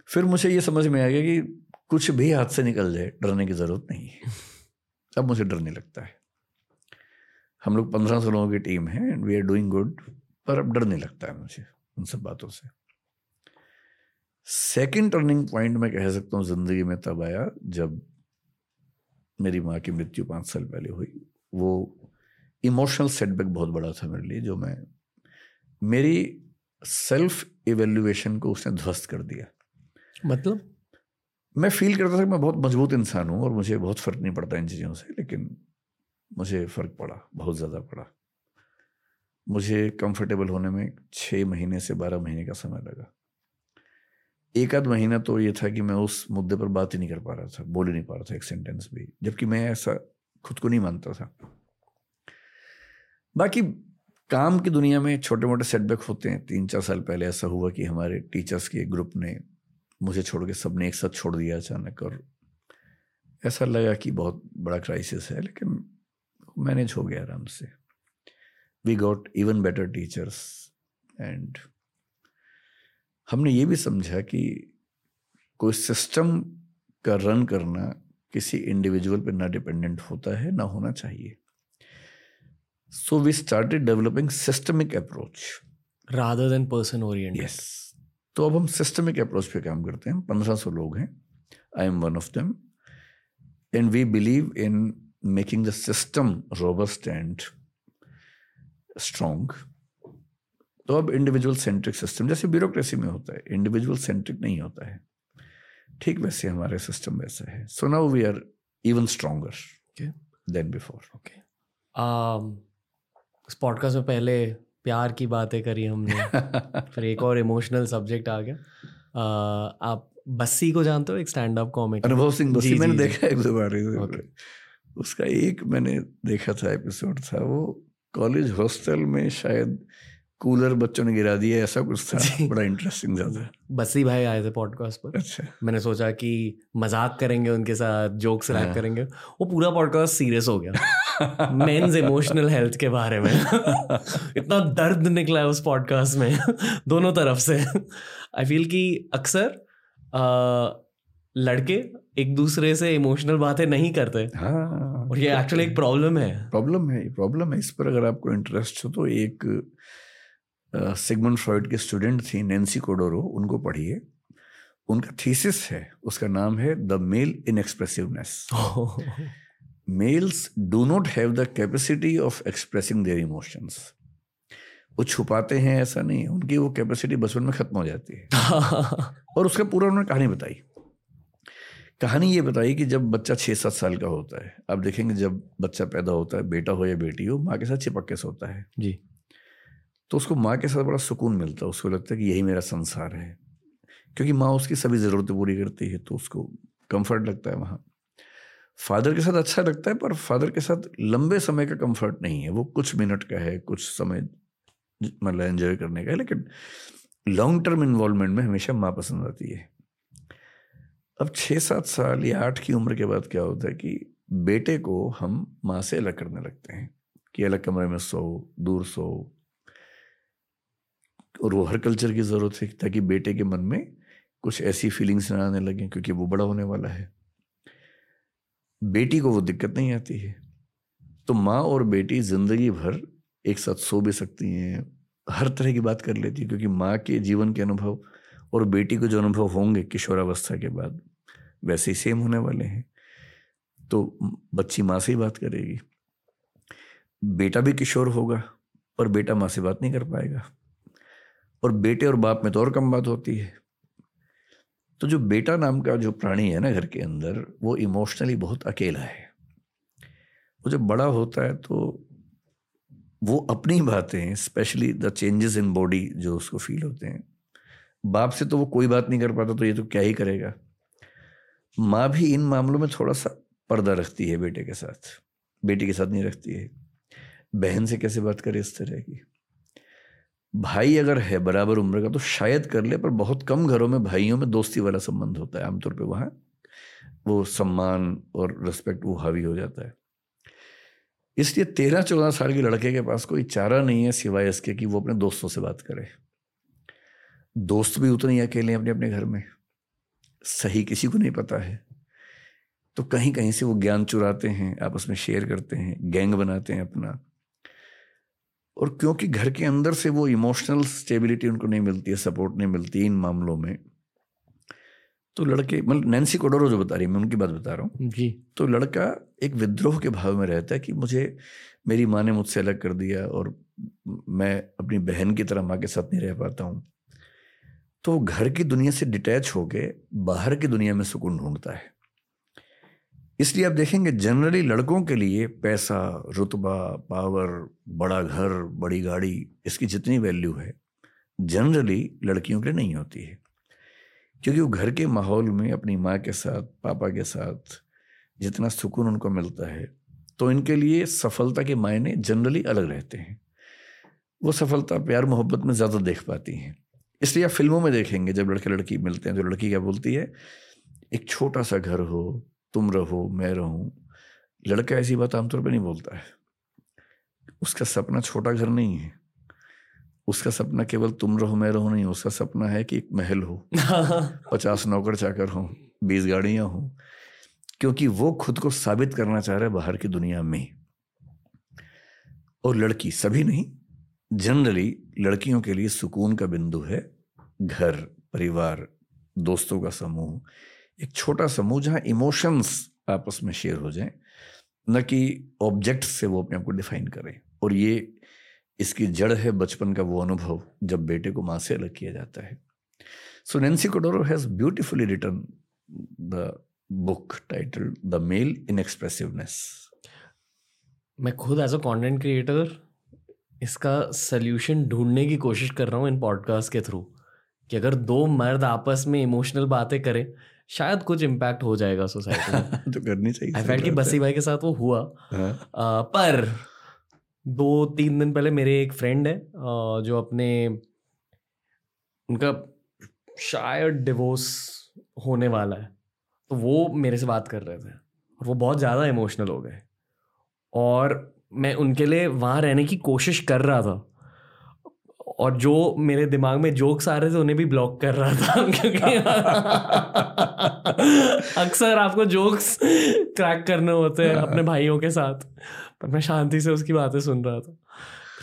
फिर मुझे ये समझ में आ गया कि कुछ भी हाथ से निकल जाए, डरने की ज़रूरत नहीं है। अब मुझे डर नहीं लगता है। हम लोग पंद्रह सौ लोगों की टीम है and we are doing good पर अब डर नहीं लगता है मुझे उन सब बातों से। सेकंड टर्निंग पॉइंट मैं कह सकता हूँ, ज़िंदगी में तब आया जब मेरी माँ की मृत्यु पाँच साल पहले हुई। वो इमोशनल सेटबैक बहुत बड़ा था मेरे लिए, जो मैं मेरी सेल्फ इवेल्युएशन को उसने ध्वस्त कर दिया। मतलब? मैं फील करता था कि मैं बहुत मज़बूत इंसान हूँ और मुझे बहुत फ़र्क नहीं पड़ता इन चीज़ों से लेकिन मुझे फ़र्क पड़ा बहुत ज़्यादा पड़ा। मुझे कंफर्टेबल होने में छः महीने से बारह महीने का समय लगा। एक आध महीना तो ये था कि मैं उस मुद्दे पर बात ही नहीं कर पा रहा था बोल ही नहीं पा रहा था एक सेंटेंस भी जबकि मैं ऐसा खुद को नहीं मानता था। बाकी काम की दुनिया में छोटे मोटे सेटबैक होते हैं। तीन चार साल पहले ऐसा हुआ कि हमारे टीचर्स के ग्रुप ने मुझे छोड़ के सबने एक साथ छोड़ दिया अचानक और ऐसा लगा कि बहुत बड़ा क्राइसिस है, लेकिन मैनेज हो गया आराम से। We got even better teachers and हमने ये भी समझा कि कोई सिस्टम का रन करना किसी इंडिविजुअल पे ना डिपेंडेंट होता है, ना होना चाहिए। So we started developing systemic approach rather than person oriented yes तो अब हम सिस्टमिक अप्रोच पे काम करते हैं। पंद्रह सौ लोग हैं। I am one of them and we believe in making the system robust and strong तो अब इंडिविजुअल सेंट्रिक सिस्टम जैसे ब्यूरोक्रेसी में होता है। इंडिविजुअल सेंट्रिक नहीं होता है। ठीक वैसे हमारे सिस्टम वैसा है। So now we are even stronger Okay. Then before okay इस पॉडकास्ट में पहले प्यार की बातें करी हमने। फिर एक और इमोशनल सब्जेक्ट आ गया। आ, आप बस्सी को जानते हो? एक स्टैंड अप कॉमेडी अनुभव सिंह बस्सी जी, मैंने जी, देखा है एक दो बार Okay. उसका एक मैंने देखा था एपिसोड था वो कॉलेज हॉस्टल में शायद कूलर बच्चों ने गिरा दिया ऐसा कुछ था। बड़ा इंटरेस्टिंग ज़्यादा बस्सी भाई आए थे पॉडकास्ट पर। अच्छा। मैंने सोचा कि मज़ाक करेंगे उनके साथ जोक्स रैप हाँ। करेंगे। वो पूरा पॉडकास्ट सीरियस हो गया। मेंस इमोशनल हेल्थ के बारे में। इतना दर्द निकला है उस पॉडकास्ट में दोनों तरफ़ से। आई फील कि अक्सर लड़के एक दूसरे से इमोशनल बातें नहीं करते। हाँ। और ये एक्चुअली एक प्रॉब्लम है। प्रॉब्लम है प्रॉब्लम है। इस पर अगर आपको इंटरेस्ट हो तो एक सिगमंड फ्रॉइड की स्टूडेंट थी नैन्सी कोडोरो उनको पढ़िए। उनका थीसिस है उसका नाम है the male inexpressiveness males do not have the capacity of expressing their emotions. वो छुपाते हैं ऐसा नहीं उनकी वो कैपेसिटी बचपन में खत्म हो जाती है। और उसका पूरा उन्होंने कहानी बताई। कहानी ये बताई कि जब बच्चा छः सात साल का होता है आप देखेंगे जब बच्चा पैदा होता है बेटा हो या बेटी हो माँ के साथ चिपक के सोता है। जी। तो उसको माँ के साथ बड़ा सुकून मिलता है, उसको लगता है कि यही मेरा संसार है। क्योंकि माँ उसकी सभी ज़रूरतें पूरी करती है तो उसको कंफर्ट लगता है वहाँ। फादर के साथ अच्छा लगता है, पर फादर के साथ लंबे समय का कंफर्ट नहीं है। वो कुछ मिनट का है, कुछ समय मतलब एंजॉय करने का है, लेकिन लॉन्ग टर्म इन्वॉल्वमेंट में हमेशा माँ पसंद आती है। अब छः सात साल या आठ की उम्र के बाद क्या होता है कि बेटे को हम माँ से अलग करने लगते हैं, कि अलग कमरे में सो, दूर सो और वो हर कल्चर की ज़रूरत है ताकि बेटे के मन में कुछ ऐसी फीलिंग्स ना आने लगें, क्योंकि वो बड़ा होने वाला है। बेटी को वो दिक्कत नहीं आती है। तो माँ और बेटी ज़िंदगी भर एक साथ सो भी सकती हैं, हर तरह की बात कर लेती है, क्योंकि माँ के जीवन के अनुभव और बेटी को जो अनुभव होंगे किशोरावस्था के बाद, वैसे ही सेम होने वाले हैं। तो बच्ची माँ से ही बात करेगी। बेटा भी किशोर होगा, पर बेटा माँ से बात नहीं कर पाएगा। और बेटे और बाप में तो और कम बात होती है। तो जो बेटा नाम का जो प्राणी है ना घर के अंदर, वो इमोशनली बहुत अकेला है। वो जब बड़ा होता है तो वो अपनी बातें specially the changes in body जो उसको फील होते हैं, बाप से तो वो कोई बात नहीं कर पाता तो ये तो क्या ही करेगा। माँ भी इन मामलों में थोड़ा सा पर्दा रखती है बेटे के साथ, बेटी के साथ नहीं रखती है। बहन से कैसे बात करे इस तरह की? भाई अगर है बराबर उम्र का तो शायद कर ले, पर बहुत कम घरों में भाइयों में दोस्ती वाला संबंध होता है, आमतौर पे वहाँ वो सम्मान और रिस्पेक्ट वो हावी हो जाता है। इसलिए तेरह चौदह साल के लड़के के पास कोई चारा नहीं है सिवाय इसके कि वो अपने दोस्तों से बात करे। दोस्त भी उतने ही अकेले हैं अपने अपने घर में। सही किसी को नहीं पता है। तो कहीं कहीं से वो ज्ञान चुराते हैं, आपस में शेयर करते हैं गैंग बनाते हैं अपना। और क्योंकि घर के अंदर से वो इमोशनल स्टेबिलिटी उनको नहीं मिलती है सपोर्ट नहीं मिलती इन मामलों में तो लड़के मतलब नैन्सी कोडोरो जो बता रही है मैं उनकी बात बता रहा हूँ। जी। तो लड़का एक विद्रोह के भाव में रहता है कि मुझे मेरी माँ ने मुझसे अलग कर दिया और मैं अपनी बहन की तरह माँ के साथ नहीं रह पाता हूँ। तो घर की दुनिया से डिटैच होके बाहर की दुनिया में सुकून ढूंढता है। इसलिए आप देखेंगे जनरली लड़कों के लिए पैसा, रुतबा पावर बड़ा घर, बड़ी गाड़ी, इसकी जितनी वैल्यू है जनरली लड़कियों के लिए नहीं होती है। क्योंकि वो घर के माहौल में अपनी माँ के साथ, पापा के साथ जितना सुकून उनको मिलता है तो इनके लिए सफलता के मायने जनरली अलग रहते हैं। वो सफलता, प्यार, मोहब्बत में ज़्यादा देख पाती हैं। इसलिए आप फ़िल्मों में देखेंगे, जब लड़के लड़की मिलते हैं तो लड़की क्या बोलती है? एक छोटा सा घर हो तुम रहो मैं रहूँ। लड़का ऐसी बात आमतौर पर नहीं बोलता है। उसका सपना छोटा घर नहीं है। उसका सपना केवल तुम रहो मैं रहो नहीं। उसका सपना है कि एक महल हो। पचास नौकर चाकर हों बीस गाड़ियाँ हो क्योंकि वो खुद को साबित करना चाह रहा है बाहर की दुनिया में। और लड़की सभी नहीं जनरली लड़कियों के लिए सुकून का बिंदु है घर परिवार दोस्तों का समूह एक छोटा समूह जहाँ इमोशंस आपस में शेयर हो जाएँ, न कि ऑब्जेक्ट से वो अपने आप को डिफाइन करें। और ये, इसकी जड़ है बचपन का वो अनुभव, जब बेटे को माँ से अलग किया जाता है। So Nancy Chodorow has beautifully written the book title the male in expressiveness मैं खुद एज अ कंटेंट क्रिएटर इसका सल्यूशन ढूँढने की कोशिश कर रहा हूँ इन पॉडकास्ट के थ्रू कि अगर दो मर्द आपस में इमोशनल बातें करें शायद कुछ इम्पैक्ट हो जाएगा सोसाइटी में। तो करनी चाहिए आई फेल्ट कि बसी भाई के साथ वो हुआ। हाँ, आ, पर दो तीन दिन पहले मेरे एक फ्रेंड है जो अपने उनका शायद डिवोर्स होने वाला है। तो वो मेरे से बात कर रहे थे और वो बहुत ज़्यादा इमोशनल हो गए। और मैं उनके लिए वहाँ रहने की कोशिश कर रहा था। और जो मेरे दिमाग में जोक्स आ रहे थे उन्हें भी ब्लॉक कर रहा था क्योंकि अक्सर आपको जोक्स क्रैक करने होते हैं अपने भाइयों के साथ। पर मैं शांति से उसकी बातें सुन रहा था।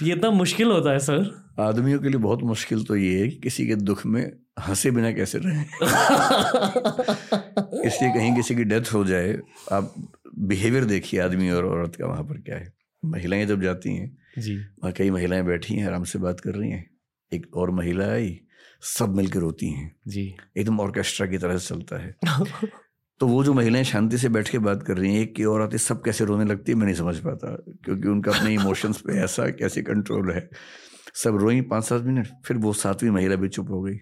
ये इतना मुश्किल होता है सर? आदमियों के लिए बहुत मुश्किल तो ये है कि किसी के दुख में हंसे बिना कैसे रहें? इसलिए कहीं किसी की डेथ हो जाए आप बिहेवियर देखिए आदमी और औरत का वहाँ पर क्या है? महिलाएँ जब जाती हैं जी। वहाँ कई महिलाएँ बैठी हैं आराम से बात कर रही हैं। एक और महिला आई सब मिलकर रोती हैं। जी। एकदम ऑर्केस्ट्रा की तरह से चलता है। तो वो जो महिलाएँ शांति से बैठ के बात कर रही हैं एक की और आती सब कैसे रोने लगती है मैं नहीं समझ पाता। क्योंकि उनका अपने इमोशंस पे ऐसा कैसे कंट्रोल है। सब रोई पाँच सात मिनट फिर वो सातवीं महिला भी चुप हो गई।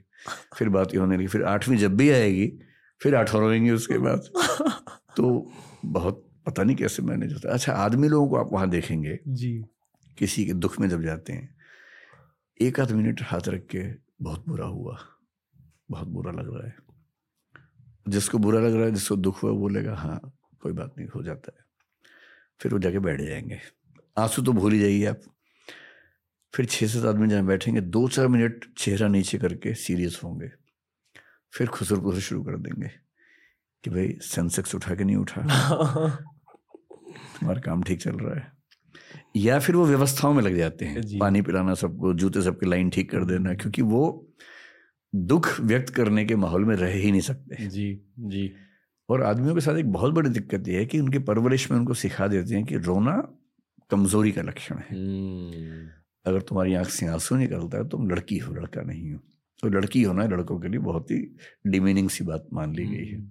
फिर बात ये होने लगी फिर आठवीं जब भी आएगी फिर आठ रोएँगे उसके बाद। तो बहुत पता नहीं कैसे मैनेज होता है। अच्छा आदमी लोगों को आप वहाँ देखेंगे। जी। किसी के दुख में जब जाते हैं एक आध मिनट हाथ रख के बहुत बुरा हुआ बहुत बुरा लग रहा है। जिसको बुरा लग रहा है जिसको दुख हुआ वो बोलेगा हाँ कोई बात नहीं हो जाता है। फिर वो जाके बैठ जाएँगे। आँसू तो भूल ही जाइए आप। फिर छः सात आदमी जहाँ बैठेंगे दो चार मिनट चेहरा नीचे करके सीरियस होंगे। फिर खुसर खुसर शुरू कर देंगे कि भाई सेंसेक्स उठा के नहीं उठा। तुम्हारा काम ठीक चल रहा है। या फिर वो व्यवस्थाओं में लग जाते हैं। पानी पिलाना सबको जूते सबके लाइन ठीक कर देना क्योंकि वो दुख व्यक्त करने के माहौल में रह ही नहीं सकते। जी जी। और आदमियों के साथ एक बहुत बड़ी दिक्कत ये है कि उनकी परवरिश में उनको सिखा देते हैं कि रोना कमज़ोरी का लक्षण है। हम्म, अगर तुम्हारी आँख से आँसू निकलता है तुम लड़की हो लड़का नहीं हो। तो लड़की होना लड़कों के लिए बहुत ही डिमीनिंग सी बात मान ली गई है। हम्म,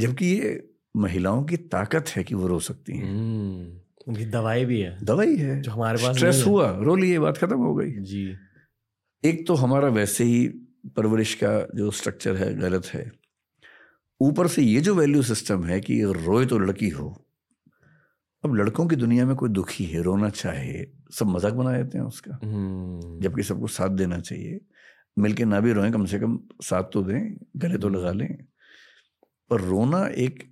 जबकि ये महिलाओं की ताकत है कि वो रो सकती हैं। हम्म, उनकी दवाई भी है। दवाई है। जो हमारे पास स्ट्रेस हुआ रो लिए बात खत्म हो गई। जी। एक तो हमारा वैसे ही परवरिश का जो स्ट्रक्चर है गलत है। ऊपर से ये जो वैल्यू सिस्टम है कि रोए तो लड़की हो अब लड़कों की दुनिया में कोई दुखी है रोना चाहे सब मज़ाक बना देते हैं उसका। हम्म, जबकि सबको साथ देना चाहिए। मिलके ना भी रोएँ कम से कम साथ तो दें गले तो लगा लें। पर रोना एक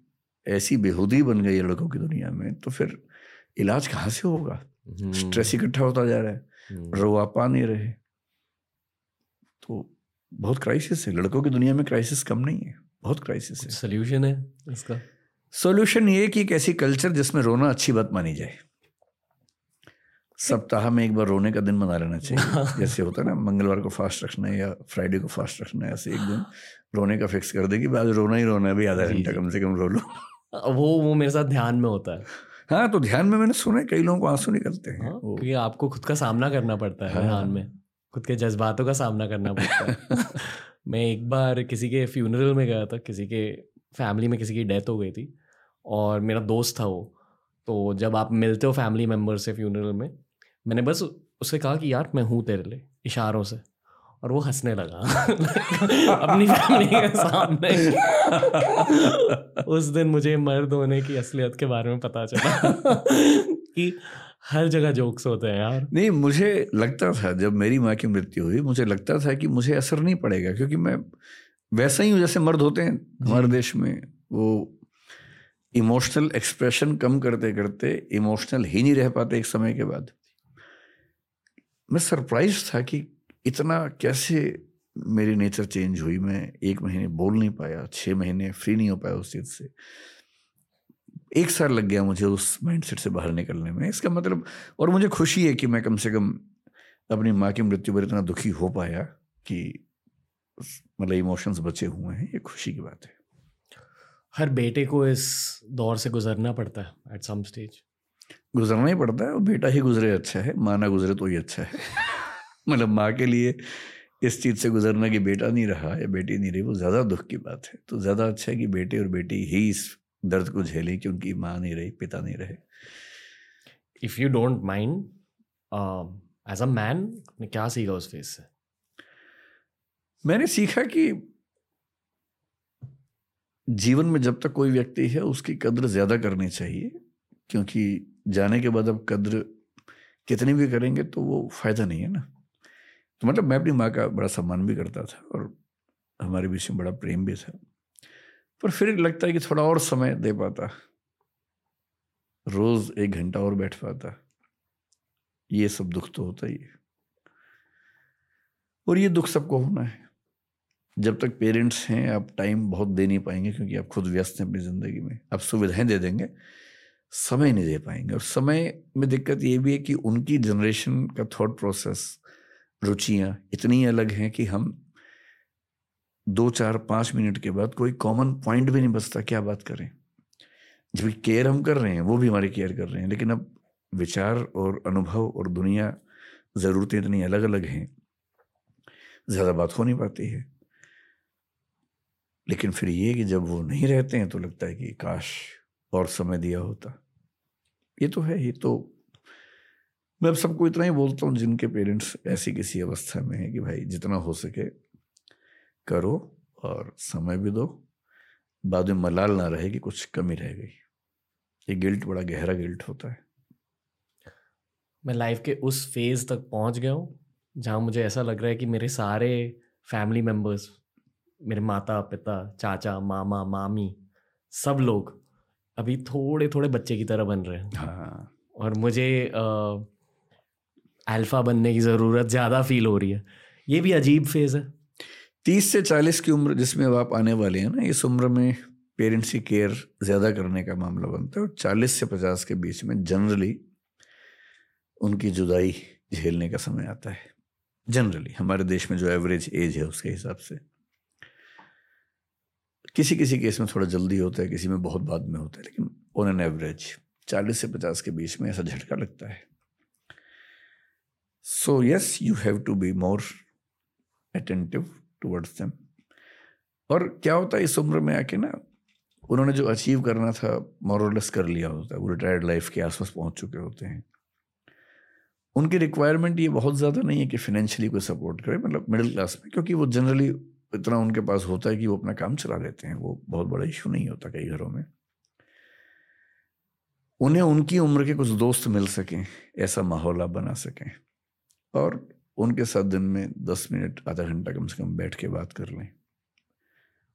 ऐसी बेहूदी बन गई है लड़कों की दुनिया में तो फिर इलाज कहाँ से होगा? हम्म, स्ट्रेस इकट्ठा होता जा रहा है। हम्म, रो पा नहीं रहे। तो बहुत क्राइसिस है। लड़कों की दुनिया में क्राइसिस कम नहीं है। बहुत क्राइसिस है। सोल्यूशन है इसका? सॉल्यूशन ये कि एक ऐसी कल्चर जिसमें रोना अच्छी बात मानी जाए। सप्ताह में एक बार रोने का दिन मना लेना चाहिए। जैसे होता है ना मंगलवार को फास्ट रखना है या फ्राइडे को फास्ट रखना है ऐसे एक दिन रोने का फिक्स कर दे कि आज रोना ही रोना है अभी आधा घंटा कम से कम रो लो। वो वो मेरे साथ ध्यान में होता है। हाँ तो ध्यान में मैंने सुना कई लोगों को आँसू निकलते हैं। हाँ, क्योंकि आपको खुद का सामना करना पड़ता है हाँ। ध्यान में। खुद के जज्बातों का सामना करना पड़ता है। मैं एक बार किसी के फ्यूनरल में गया था किसी के फैमिली में किसी की डेथ हो गई थी और मेरा दोस्त था वो। तो जब आप मिलते हो फैमिली मेंबर से फ्यूनरल में मैंने बस उससे कहा कि यार मैं हूँ तेरे लिए इशारों से। और वो हंसने लगा। अपनी फैमिली के सामने। उस दिन मुझे मर्द होने की असलियत के बारे में पता चला कि हर जगह जोक्स होते हैं यार। नहीं मुझे लगता था जब मेरी माँ की मृत्यु हुई मुझे लगता था कि मुझे असर नहीं पड़ेगा क्योंकि मैं वैसा ही हूँ जैसे मर्द होते हैं हमारे देश में। वो इमोशनल एक्सप्रेशन कम करते करते इमोशनल ही नहीं रह पाते एक समय के बाद। मैं सरप्राइज़ था कि इतना कैसे मेरी नेचर चेंज हुई? मैं एक महीने बोल नहीं पाया छः महीने फ्री नहीं हो पाया उस चीज़ से। एक साल लग गया मुझे उस माइंडसेट से बाहर निकलने में। इसका मतलब और मुझे खुशी है कि मैं कम से कम अपनी माँ की मृत्यु पर इतना दुखी हो पाया कि मतलब इमोशंस बचे हुए हैं ये खुशी की बात है। हर बेटे को इस दौर से गुजरना पड़ता है एट सम स्टेज गुजरना ही पड़ता है और बेटा ही गुजरे अच्छा है माँ ना गुजरे तो ही अच्छा है। मतलब माँ के लिए इस चीज़ से गुजरना कि बेटा नहीं रहा या बेटी नहीं रही वो ज़्यादा दुख की बात है। तो ज़्यादा अच्छा है कि बेटे और बेटी ही इस दर्द को झेलें कि उनकी माँ नहीं रही पिता नहीं रहे। If you don't mind as a man ने क्या सीखा उस फ़ेज़ से? मैंने सीखा कि जीवन में जब तक कोई व्यक्ति है उसकी कद्र ज़्यादा करनी चाहिए क्योंकि जाने के बाद अब कद्र कितनी भी करेंगे तो वो फ़ायदा नहीं है ना। तो मतलब मैं अपनी माँ का बड़ा सम्मान भी करता था और हमारे बीच में बड़ा प्रेम भी था। पर फिर लगता है कि थोड़ा और समय दे पाता। रोज़ एक घंटा और बैठ पाता। ये सब दुख तो होता ही है। और ये दुख सबको होना है। जब तक पेरेंट्स हैं, आप टाइम बहुत दे नहीं पाएँगे क्योंकि आप खुद व्यस्त हैं अपनी ज़िंदगी में। आप सुविधाएँ दे देंगे, समय नहीं दे पाएँगे। और समय में दिक्कत ये भी है कि उनकी जनरेशन का थॉट प्रोसेस रुचियाँ इतनी अलग हैं कि हम दो, चार, पाँच मिनट के बाद कोई कॉमन पॉइंट भी नहीं बचता क्या बात करें। जब केयर हम कर रहे हैं, वो भी हमारी केयर कर रहे हैं, लेकिन अब विचार और अनुभव और दुनिया ज़रूरतें इतनी अलग अलग हैं, ज़्यादा बात हो नहीं पाती है। लेकिन फिर ये कि जब वो नहीं रहते हैं तो लगता है कि काश और समय दिया होता। ये तो है, ये तो मैं अब सबको इतना ही बोलता हूँ जिनके पेरेंट्स ऐसी किसी अवस्था में है कि भाई जितना हो सके करो और समय भी दो। बाद में मलाल ना रहे कि कुछ कमी रह गई। ये गिल्ट बड़ा गहरा गिल्ट होता है। मैं लाइफ के उस फ़ेज़ तक पहुँच गया हूँ जहाँ मुझे ऐसा लग रहा है कि मेरे सारे फैमिली मेंबर्स मेरे माता पिता चाचा मामा मामी सब लोग अभी थोड़े थोड़े बच्चे की तरह बन रहे हैं। हाँ। और मुझे अल्फ़ा बनने की ज़रूरत ज़्यादा फील हो रही है। ये भी अजीब फ़ेज़ है। तीस से चालीस की उम्र जिसमें आप आने वाले हैं ना, इस उम्र में पेरेंट्स की केयर ज़्यादा करने का मामला बनता है और चालीस से पचास के बीच में जनरली उनकी जुदाई झेलने का समय आता है। जनरली हमारे देश में जो एवरेज एज है उसके हिसाब से। किसी किसी केस में थोड़ा जल्दी होता है, किसी में बहुत बाद में होता है, लेकिन ऑन एन एवरेज चालीस से पचास के बीच में ऐसा झटका लगता है। So yes you have to be more attentive towards them और क्या होता है इस उम्र में आके ना, उन्होंने जो अचीव करना था मॉरलेस कर लिया होता है, वो रिटायर्ड लाइफ के आसपास पहुँच चुके होते हैं। उनकी रिक्वायरमेंट ये बहुत ज़्यादा नहीं है कि फिनेंशियली कोई सपोर्ट करे मतलब मिडिल क्लास में, क्योंकि वो जनरली इतना उनके पास होता है कि वो अपना काम चला लेते हैं, वो बहुत बड़ा इशू नहीं होता कई घरों में। उन्हें उनकी उम्र के कुछ दोस्त मिल सकें, ऐसा माहौल आप बना सकें। और उनके साथ दिन में दस मिनट, आधा घंटा कम से कम बैठ के बात कर लें।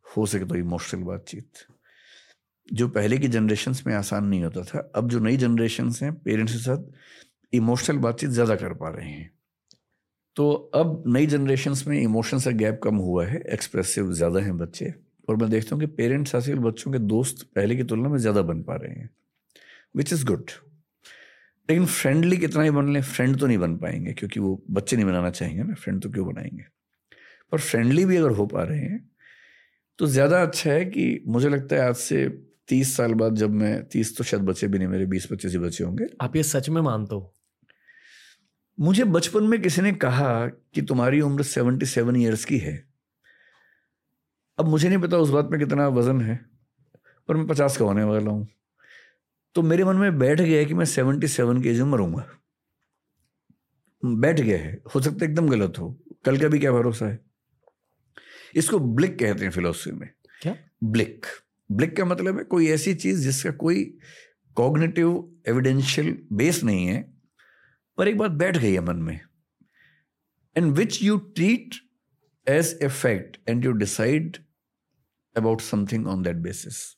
हो सके तो इमोशनल बातचीत। जो पहले की जनरेशन में आसान नहीं होता था, अब जो नई जनरेशन हैं पेरेंट्स के साथ इमोशनल बातचीत ज़्यादा कर पा रहे हैं। तो अब नई जनरेशन में इमोशन का गैप कम हुआ है एक्सप्रेसिव ज़्यादा हैं बच्चे, और मैं देखता हूँ कि पेरेंट्स आजकल बच्चों के दोस्त पहले की तुलना में ज़्यादा बन पा रहे हैं विच इज़ गुड लेकिन फ्रेंडली कितना ही बन लें फ्रेंड तो नहीं बन पाएँगे क्योंकि वो बच्चे नहीं बनाना चाहेंगे ना फ्रेंड तो क्यों बनाएँगे? पर फ्रेंडली भी अगर हो पा रहे हैं तो ज़्यादा अच्छा है कि मुझे लगता है आज से तीस साल बाद जब मैं तीस तो शायद बच्चे भी नहीं मेरे बीस पच्चीस ही बच्चे होंगे। आप ये सच में मानते हो? मुझे बचपन में किसी ने कहा कि तुम्हारी उम्र सेवेंटी सेवन ईयर्स की है। अब मुझे नहीं पता उस बात में कितना वज़न है पर मैं पचास का होने वाला हूँ। तो मेरे मन में बैठ गया है कि मैं सेवेंटी सेवन की एज में मरूँगा। बैठ गया है। हो सकता है एकदम गलत हो। कल का भी क्या भरोसा है? इसको ब्लिक कहते हैं फिलोसफी में। क्या? ब्लिक। ब्लिक का मतलब है कोई ऐसी चीज़ जिसका कोई कॉग्निटिव एविडेंशियल बेस नहीं है पर एक बात बैठ गई है मन में। And which you treat as a fact and you decide about something on that basis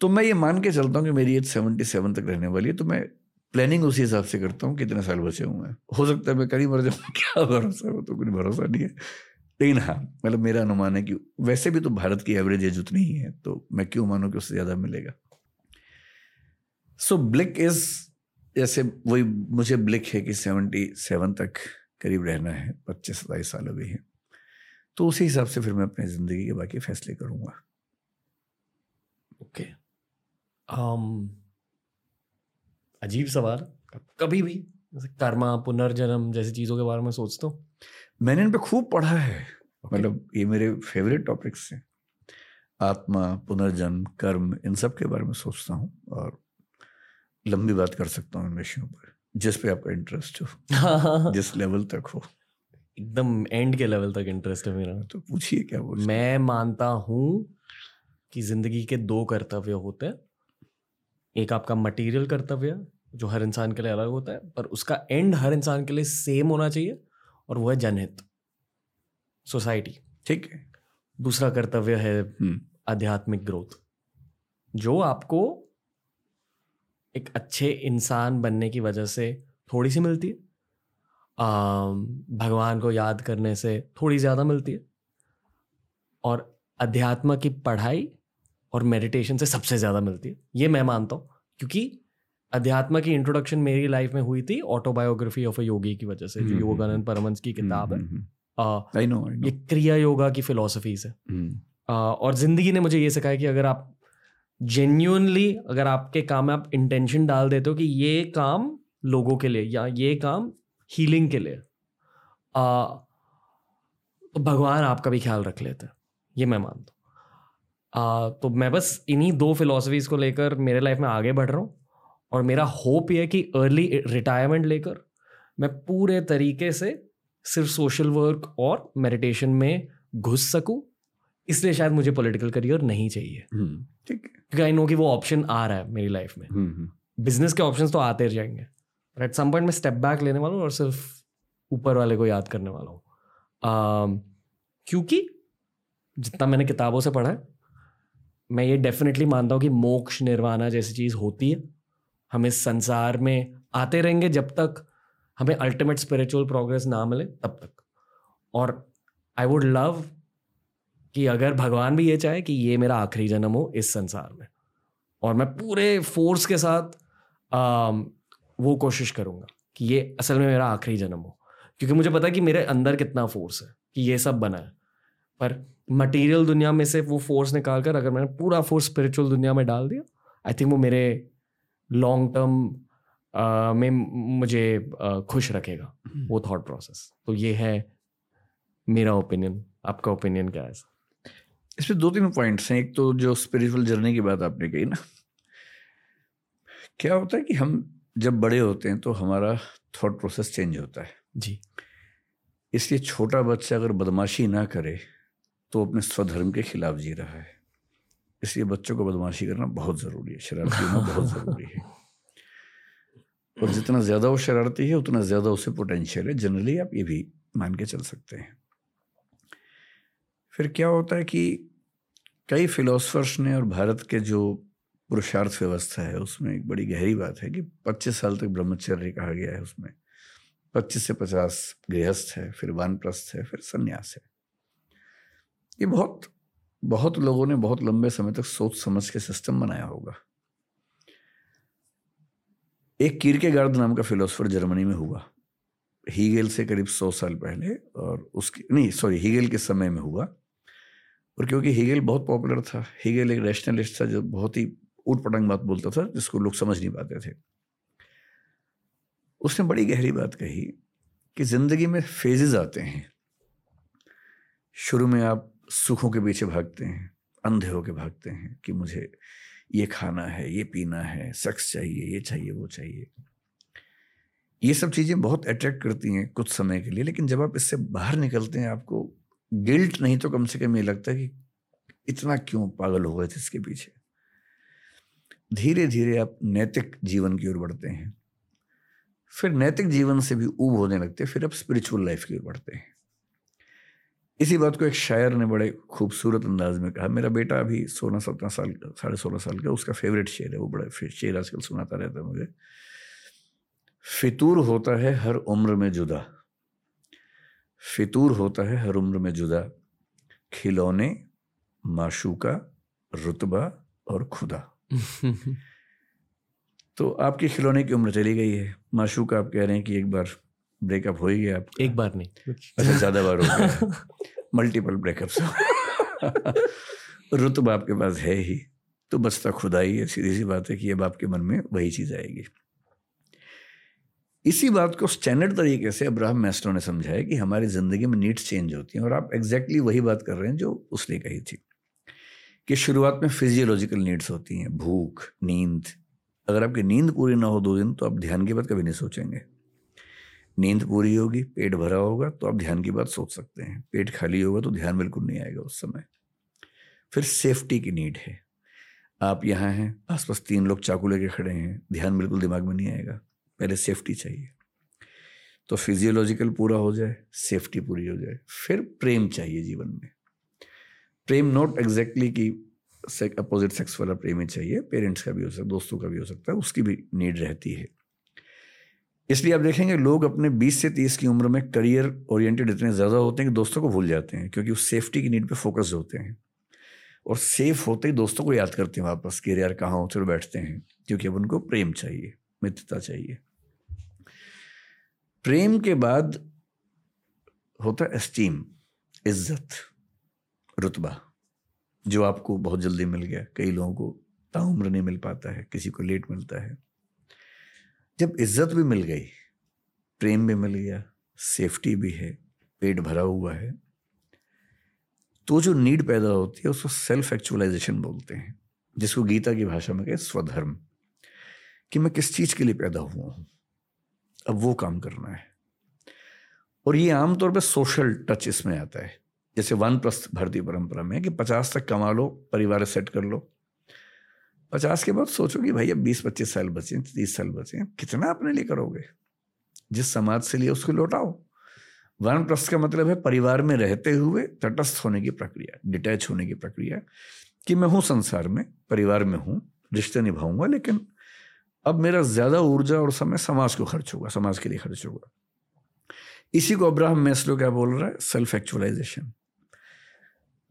तो मैं ये मान के चलता हूँ कि मेरी एज सेवेंटी सेवन तक रहने वाली है तो मैं प्लानिंग उसी हिसाब से करता हूँ कितने साल बचे हुए हैं। हो सकता है मैं कहीं मर जाऊँ, क्या भरोसा हो? तो कोई भरोसा नहीं है। लेकिन हाँ मतलब मेरा अनुमान है कि वैसे भी तो भारत की एवरेज एज उतनी ही है तो मैं क्यों मानूँ कि उससे ज़्यादा मिलेगा? सो ब्लिक इज़ जैसे वही मुझे ब्लिक है कि सेवेंटी सेवन तक करीब रहना है पच्चीस सताईस साल अभी है। तो उसी हिसाब से फिर मैं अपनी ज़िंदगी के बाकी फैसले करूँगा। ओके um, अजीब सवाल। कभी भी जैसे कर्मा पुनर्जन्म जैसी चीज़ों के बारे में सोचता हूँ। मैंने इन पे खूब पढ़ा है। Okay. मतलब ये मेरे फेवरेट टॉपिक्स हैं। आत्मा पुनर्जन्म कर्म इन सब के बारे में सोचता हूँ और लंबी बात कर सकता हूँ इन विषयों पर जिस पे आपका इंटरेस्ट हो। जिस लेवल तक हो। एकदम एंड के लेवल तक इंटरेस्ट है मेरा। तो पूछिए क्या बोल मैं मानता हूँ कि ज़िंदगी के दो कर्तव्य होते हैं। एक आपका मटेरियल कर्तव्य जो हर इंसान के लिए अलग होता है पर उसका एंड हर इंसान के लिए सेम होना चाहिए और वो है जनहित सोसाइटी ठीक है? दूसरा कर्तव्य है हम्म, आध्यात्मिक ग्रोथ जो आपको एक अच्छे इंसान बनने की वजह से थोड़ी सी मिलती है भगवान को याद करने से थोड़ी ज़्यादा मिलती है और अध्यात्म की पढ़ाई और मेडिटेशन से सबसे ज़्यादा मिलती है। ये मैं मानता हूँ क्योंकि अध्यात्म की इंट्रोडक्शन मेरी लाइफ में हुई थी ऑटोबायोग्राफी ऑफ़ अ योगी की वजह से जो हम्म, योगानंद हम्म, परमंश की किताब है। हम्म, आई नो ये क्रिया योगा की फिलोसफीज है। हम्म, और ज़िंदगी ने मुझे ये सिखाया कि अगर आप जेन्यूनली अगर आपके काम में आप इंटेंशन डाल देते हो कि ये काम लोगों के लिए या ये काम हीलिंग के लिए आ, तो भगवान आपका भी ख्याल रख लेते हैं। ये मैं मानता हूँ। आ, तो मैं बस इन्हीं दो फिलोसफीज को लेकर मेरे लाइफ में आगे बढ़ रहा हूँ और मेरा होप ये है कि अर्ली रिटायरमेंट लेकर मैं पूरे तरीके से सिर्फ़ सोशल वर्क और मेडिटेशन में घुस सकूँ। इसलिए शायद मुझे पॉलिटिकल करियर नहीं चाहिए। हम्म, ठीक है। क्योंकि आई नो कि वो ऑप्शन आ रहा है मेरी लाइफ में। हम्म, हम्म, बिज़नेस के ऑप्शंस तो आते जाएँगे। पर एट सम पॉइंट मैं स्टेप बैक लेने वाला हूँ और सिर्फ़ ऊपर वाले को याद करने वाला हूँ। क्योंकि जितना मैंने किताबों से पढ़ा है मैं ये डेफिनेटली मानता हूँ कि मोक्ष निर्वाणा जैसी चीज़ होती है। हम इस संसार में आते रहेंगे जब तक हमें अल्टीमेट स्पिरिचुअल प्रोग्रेस ना मिले तब तक। और आई वुड लव कि अगर भगवान भी ये चाहे कि ये मेरा आखिरी जन्म हो इस संसार में। और मैं पूरे फोर्स के साथ आम, वो कोशिश करूँगा कि ये असल में मेरा आखिरी जन्म हो। क्योंकि मुझे पता है कि मेरे अंदर कितना फोर्स है कि ये सब बना है। पर मटेरियल दुनिया में से वो फोर्स निकाल कर अगर मैंने पूरा फोर्स स्पिरिचुअल दुनिया में डाल दिया आई थिंक वो मेरे लॉन्ग टर्म में मुझे खुश रखेगा वो थॉट प्रोसेस तो ये है मेरा ओपिनियन आपका ओपिनियन क्या है इसमें दो तीन पॉइंट्स हैं। एक तो जो स्पिरिचुअल जर्नी की बात आपने कही ना क्या होता है कि हम जब बड़े होते हैं तो हमारा थॉट प्रोसेस चेंज होता है। जी। इसलिए छोटा बच्चा अगर बदमाशी ना करे तो अपने स्वधर्म के खिलाफ जी रहा है। इसलिए बच्चों को बदमाशी करना बहुत ज़रूरी है, शरारती होना बहुत ज़रूरी है। और जितना ज़्यादा वो शरारती है, उतना ज़्यादा उसे पोटेंशियल है। जनरली आप ये भी मान के चल सकते हैं। फिर क्या होता है कि कई फिलोसफर्स ने और भारत के जो पुरुषार्थ व्यवस्था है, उसमें एक बड़ी गहरी बात है कि 25 साल तक ब्रह्मचर्य कहा गया है उसमें। 25 से 50 गृहस्थ है, फिर वानप्रस्थ है, फिर संन्यास है। ये बहुत बहुत लोगों ने बहुत लंबे समय तक सोच समझ के सिस्टम बनाया होगा। एक कीरके गार्ड नाम का फिलोसफर जर्मनी में हुआ। हीगेल से करीब सौ साल पहले और उसकी, नहीं सॉरी हीगेल के समय में हुआ। और क्योंकि हीगेल बहुत पॉपुलर था हीगेल एक रैशनलिस्ट था जो बहुत ही ऊट पटंग बात बोलता था, जिसको लोग समझ नहीं पाते थे। उसने बड़ी गहरी बात कही कि ज़िंदगी में फेजेस आते हैं। शुरू में आप सुखों के पीछे भागते हैं, अंधे होके भागते हैं कि मुझे ये खाना है, ये पीना है, सेक्स चाहिए, ये चाहिए, वो चाहिए। ये सब चीज़ें बहुत अट्रैक्ट करती हैं कुछ समय के लिए, लेकिन जब आप इससे बाहर निकलते हैं, आपको गिल्ट नहीं तो कम से कम ये लगता है कि इतना क्यों पागल हो गए थे इसके पीछे। धीरे धीरे आप नैतिक जीवन की ओर बढ़ते हैं। फिर नैतिक जीवन से भी ऊब होने लगते हैं, फिर आप स्पिरिचुअल लाइफ की ओर बढ़ते हैं। इसी बात को एक शायर ने बड़े खूबसूरत अंदाज में कहा। मेरा बेटा अभी सोलह सत्रह साल का साढ़े सोलह साल का उसका फेवरेट शेर है वो बड़ा शेर आजकल सुनाता रहता है मुझे। फितूर होता है हर उम्र में जुदा। फितूर होता है हर उम्र में जुदा। खिलौने माशूका रुतबा और खुदा। तो आपके खिलौने की उम्र चली गई है। माशूका आप कह रहे हैं कि एक बार ब्रेकअप हो ही गया आप एक बार नहीं। अच्छा ज़्यादा बार हो गया। मल्टीपल ब्रेकअप्स रुतब आपके पास है ही। तो बचता खुदा ही है सीधी सी बात है कि अब आपके मन में वही चीज़ आएगी। इसी बात को स्टैंडर्ड तरीके से अब्राहम मैस्ट्रो ने समझाया कि हमारी ज़िंदगी में नीड्स चेंज होती हैं और आप एग्जैक्टली exactly वही बात कर रहे हैं जो उसने कही थी कि शुरुआत में फिजियोलॉजिकल नीड्स होती हैं भूख नींद। अगर आपकी नींद पूरी ना हो दो दिन तो आप ध्यान की बात कभी नहीं सोचेंगे। नींद पूरी होगी, पेट भरा होगा तो आप ध्यान की बात सोच सकते हैं। पेट खाली होगा तो ध्यान बिल्कुल नहीं आएगा उस समय। फिर सेफ्टी की नीड है। आप यहाँ हैं, आसपास तीन लोग चाकू लेके खड़े हैं, ध्यान बिल्कुल दिमाग में नहीं आएगा, पहले सेफ्टी चाहिए। तो फिजियोलॉजिकल पूरा हो जाए सेफ्टी पूरी हो जाए, फिर प्रेम चाहिए जीवन में। प्रेम नॉट एग्जैक्टली कि अपोजिट सेक्स वाला प्रेम ही चाहिए पेरेंट्स का भी हो सकता है दोस्तों का भी हो सकता है, उसकी भी नीड रहती है। इसलिए आप देखेंगे लोग अपने 20 से 30 की उम्र में करियर ओरिएंटेड इतने ज़्यादा होते हैं कि दोस्तों को भूल जाते हैं, क्योंकि उस सेफ्टी की नीड पे फोकस होते हैं। और सेफ़ होते ही दोस्तों को याद करते हैं वापस कि यार कहाँ हो, चलो बैठते हैं, क्योंकि अब उनको प्रेम चाहिए, मित्रता चाहिए। प्रेम के बाद होता है एस्टीम इज़्ज़त, रुतबा, जो आपको बहुत जल्दी मिल गया। कई लोगों को ताउम्र नहीं मिल पाता है, किसी को लेट मिलता है। जब इज़्ज़त भी मिल गई, प्रेम भी मिल गया सेफ्टी भी है, पेट भरा हुआ है तो जो नीड पैदा होती है, उसको सेल्फ एक्चुअलाइजेशन बोलते हैं, जिसको गीता की भाषा में कहे स्वधर्म, कि मैं किस चीज़ के लिए पैदा हुआ हूँ, अब वो काम करना है। और ये आमतौर पर सोशल टच इसमें आता है, जैसे वन प्लस भारतीय परंपरा में कि पचास तक कमा लो, परिवार सेट कर लो पचास के बाद सोचो कि भाई, अब बीस पच्चीस साल बचे तीस साल बचे कितना अपने लिए करोगे? जिस समाज से लिए उसको लौटाओ। वन प्लस का मतलब है परिवार में रहते हुए तटस्थ होने की प्रक्रिया, डिटैच होने की प्रक्रिया, कि मैं हूँ संसार में, परिवार में हूँ, रिश्ते निभाऊँगा, लेकिन अब मेरा ज़्यादा ऊर्जा और समय समाज को खर्च होगा, समाज के लिए खर्च होगा। इसी को अब्राहम मैस्लो क्या बोल रहा है? सेल्फ एक्चुअलाइजेशन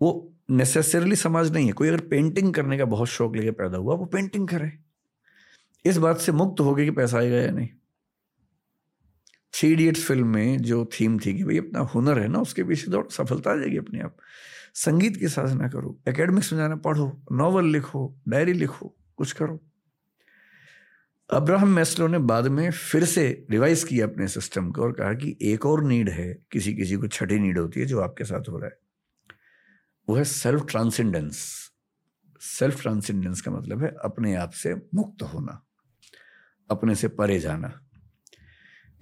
वो नेसेसरली समाज नहीं है। कोई अगर पेंटिंग करने का बहुत शौक लेके पैदा हुआ, वो पेंटिंग करे। इस बात से मुक्त हो गया कि पैसा आएगा या नहीं। थ्री इडियट्स फ़िल्म में जो थीम थी कि भाई अपना हुनर है ना, उसके पीछे दौड़, सफलता आ जाएगी अपने आप। संगीत की साधना करो एकेडमिक्स में जाना पढ़ो नॉवल लिखो डायरी लिखो, कुछ करो। अब्राहम मैस्लो ने बाद में फिर से रिवाइज किया अपने सिस्टम को और कहा कि एक और नीड है किसी किसी को छठी नीड होती है जो आपके साथ हो रहा है। वो है सेल्फ ट्रांसेंडेंस सेल्फ ट्रांसेंडेंस का मतलब है अपने आप से मुक्त होना अपने से परे जाना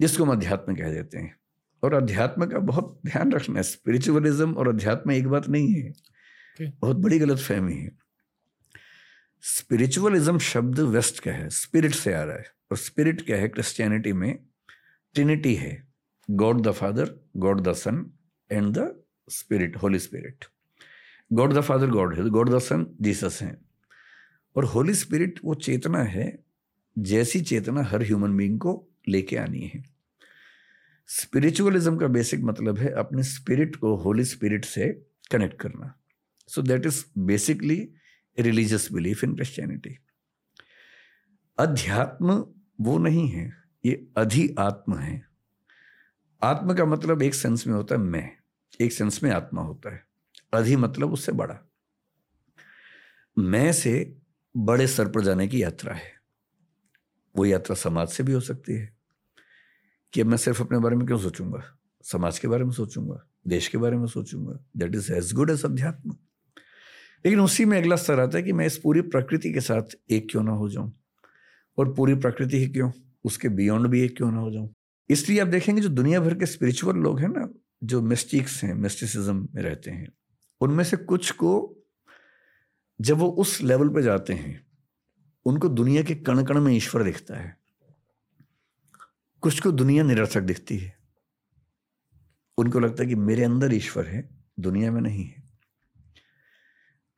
जिसको हम अध्यात्म कह देते हैं। और अध्यात्म का बहुत ध्यान रखना है। स्पिरिचुअलिज्म और अध्यात्म एक बात नहीं है। Okay. बहुत बड़ी गलत फहमी है। स्पिरिचुअलिज्म शब्द वेस्ट का है स्पिरिट से आ रहा है। और स्पिरिट क्या है? क्रिश्चियनिटी में ट्रिनिटी है। God the father God the son and the spirit holy spirit God the father, God है, गॉड द सन, जीसस हैं। और होली स्पिरिट वो चेतना है, जैसी चेतना हर ह्यूमन बींग को लेके आनी है। स्पिरिचुअलिज्म का बेसिक मतलब है अपने स्पिरिट को होली स्पिरिट से कनेक्ट करना। So that is basically religious belief in Christianity अध्यात्म वो नहीं है, ये अधि आत्म है। आत्म का मतलब एक सेंस में होता है मैं, एक सेंस में आत्मा होता है। अधि मतलब उससे बड़ा। मैं से बड़े स्तर पर जाने की यात्रा है। वो यात्रा समाज से भी हो सकती है। कि मैं सिर्फ़ अपने बारे में क्यों सोचूँगा? समाज के बारे में सोचूँगा? देश के बारे में सोचूँगा? That is as good as अध्यात्म। लेकिन उसी में अगला स्तर आता है कि मैं इस पूरी प्रकृति के साथ एक क्यों ना हो जाऊँ? और पूरी प्रकृति ही क्यों? उसके बियॉन्ड भी एक क्यों ना हो जाऊँ? इसलिए आप देखेंगे जो दुनिया भर के स्पिरिचुअल लोग हैं ना, जो मिस्टिक्स हैं मिस्टिसिज्म में रहते हैं उनमें से कुछ को जब वो उस लेवल पे जाते हैं, उनको दुनिया के कण कण में ईश्वर दिखता है। कुछ को दुनिया निरर्थक दिखती है। उनको लगता है कि मेरे अंदर ईश्वर है, दुनिया में नहीं है।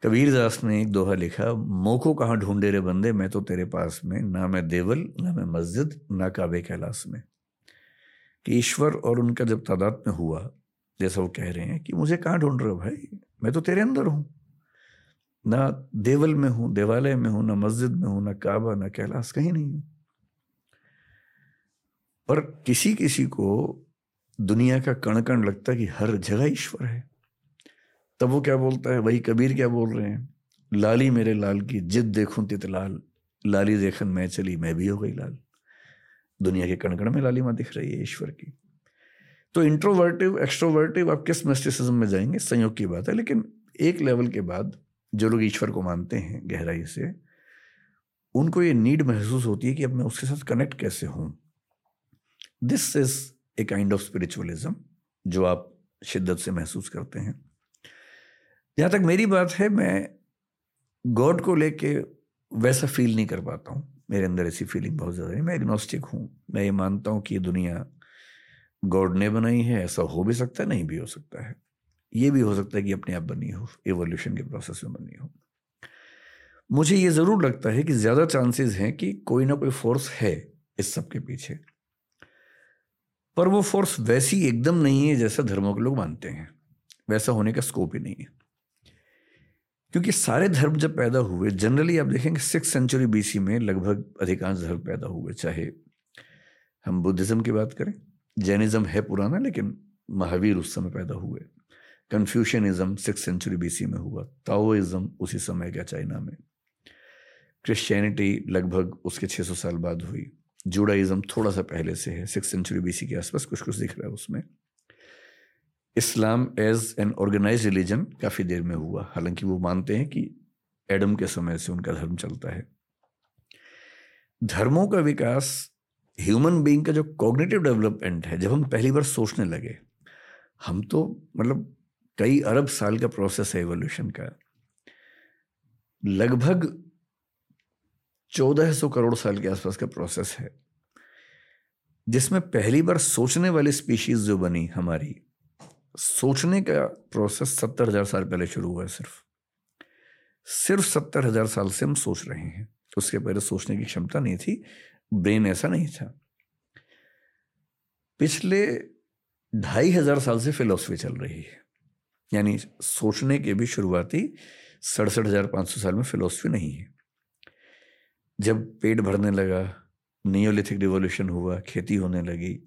कबीर दास ने एक दोहा लिखा, मोको कहाँ ढूंढे रे बंदे, मैं तो तेरे पास में, ना मैं देवल, ना मैं मस्जिद, ना काबे कैलाश में। कि ईश्वर और उनका जब तादाद में हुआ, जैसा वो कह रहे हैं कि, मुझे कहाँ ढूंढ रहे हो भाई? मैं तो तेरे अंदर हूँ। ना देवल में हूँ, देवालय में हूँ, ना मस्जिद में हूँ, ना काबा, ना कैलाश, कहीं नहीं हूँ। पर किसी किसी को दुनिया का कण कण लगता है कि हर जगह ईश्वर है। तब वो क्या बोलता है? वही कबीर क्या बोल रहे हैं? लाली मेरे लाल की जिद देखूँ तित लाल। लाली देखन मैं चली, मैं भी हो गई लाल। दुनिया के कण कण में लालिमा दिख रही है ईश्वर की। तो इंट्रोवर्टिव एक्सट्रोवर्टिव आप किस मिस्टिसिज्म में जाएँगे? संयोग की बात है, लेकिन एक लेवल के बाद जो लोग ईश्वर को मानते हैं गहराई से, उनको ये नीड महसूस होती है कि अब मैं उसके साथ कनेक्ट कैसे हूँ? This is a kind of spiritualism जो आप शिद्दत से महसूस करते हैं। जहाँ तक मेरी बात है, मैं गॉड को लेके वैसा फील नहीं कर पाता हूँ। मेरे अंदर ऐसी फीलिंग बहुत ज़्यादा है। मैं एग्नोस्टिक हूँ। मैं ये मानता हूँ कि ये दुनिया गॉड ने बनाई है, ऐसा हो भी सकता है, नहीं भी हो सकता है। ये भी हो सकता है कि अपने आप बनी हो एवोल्यूशन के प्रोसेस में बनी हो। मुझे ये ज़रूर लगता है कि ज़्यादा चांसेस हैं कि कोई ना कोई फोर्स है इस सब के पीछे। पर वो फोर्स वैसी एकदम नहीं है जैसा धर्मों के लोग मानते हैं। वैसा होने का स्कोप ही नहीं है। क्योंकि सारे धर्म जब पैदा हुए जनरली आप देखेंगे सिक्स सेंचुरी बीसी में लगभग अधिकांश धर्म पैदा हुए। चाहे हम बुद्धिज्म की बात करें जैनिज्म है पुराना, लेकिन महावीर उस समय पैदा हुए। कन्फ्यूशनिज्म सिक्स सेंचुरी बीसी में हुआ। ताओइज्म उसी समय का चाइना में। क्रिश्चियनिटी लगभग उसके 600 साल बाद हुई। जुडाइज्म थोड़ा सा पहले से है, सिक्स सेंचुरी बीसी के आसपास कुछ कुछ दिख रहा है उसमें। Islam as an organise religion काफ़ी देर में हुआ। हालाँकि वो मानते हैं कि एडम के समय से उनका धर्म चलता है। धर्मों का विकास ह्यूमन बीइंग का जो कॉग्निटिव डेवलपमेंट है, जब हम पहली बार सोचने लगे, हम तो मतलब कई अरब साल का प्रोसेस है एवोल्यूशन का। लगभग चौदह सौ करोड़ साल के आसपास का प्रोसेस है, जिसमें पहली बार सोचने वाली स्पीशीज जो बनी हमारी, सोचने का प्रोसेस सत्तर हज़ार साल पहले शुरू हुआ है सिर्फ़। सिर्फ़ सत्तर हज़ार साल से हम सोच रहे हैं। उसके पहले सोचने की क्षमता नहीं थी ब्रेन ऐसा नहीं था। पिछले ढाई हज़ार साल से फिलोसफी चल रही है। यानी सोचने के भी शुरुआती सड़सठ हज़ार पाँच सौ साल में फिलोसफी नहीं है। जब पेट भरने लगा नियोलिथिक रिवोल्यूशन हुआ, खेती होने लगी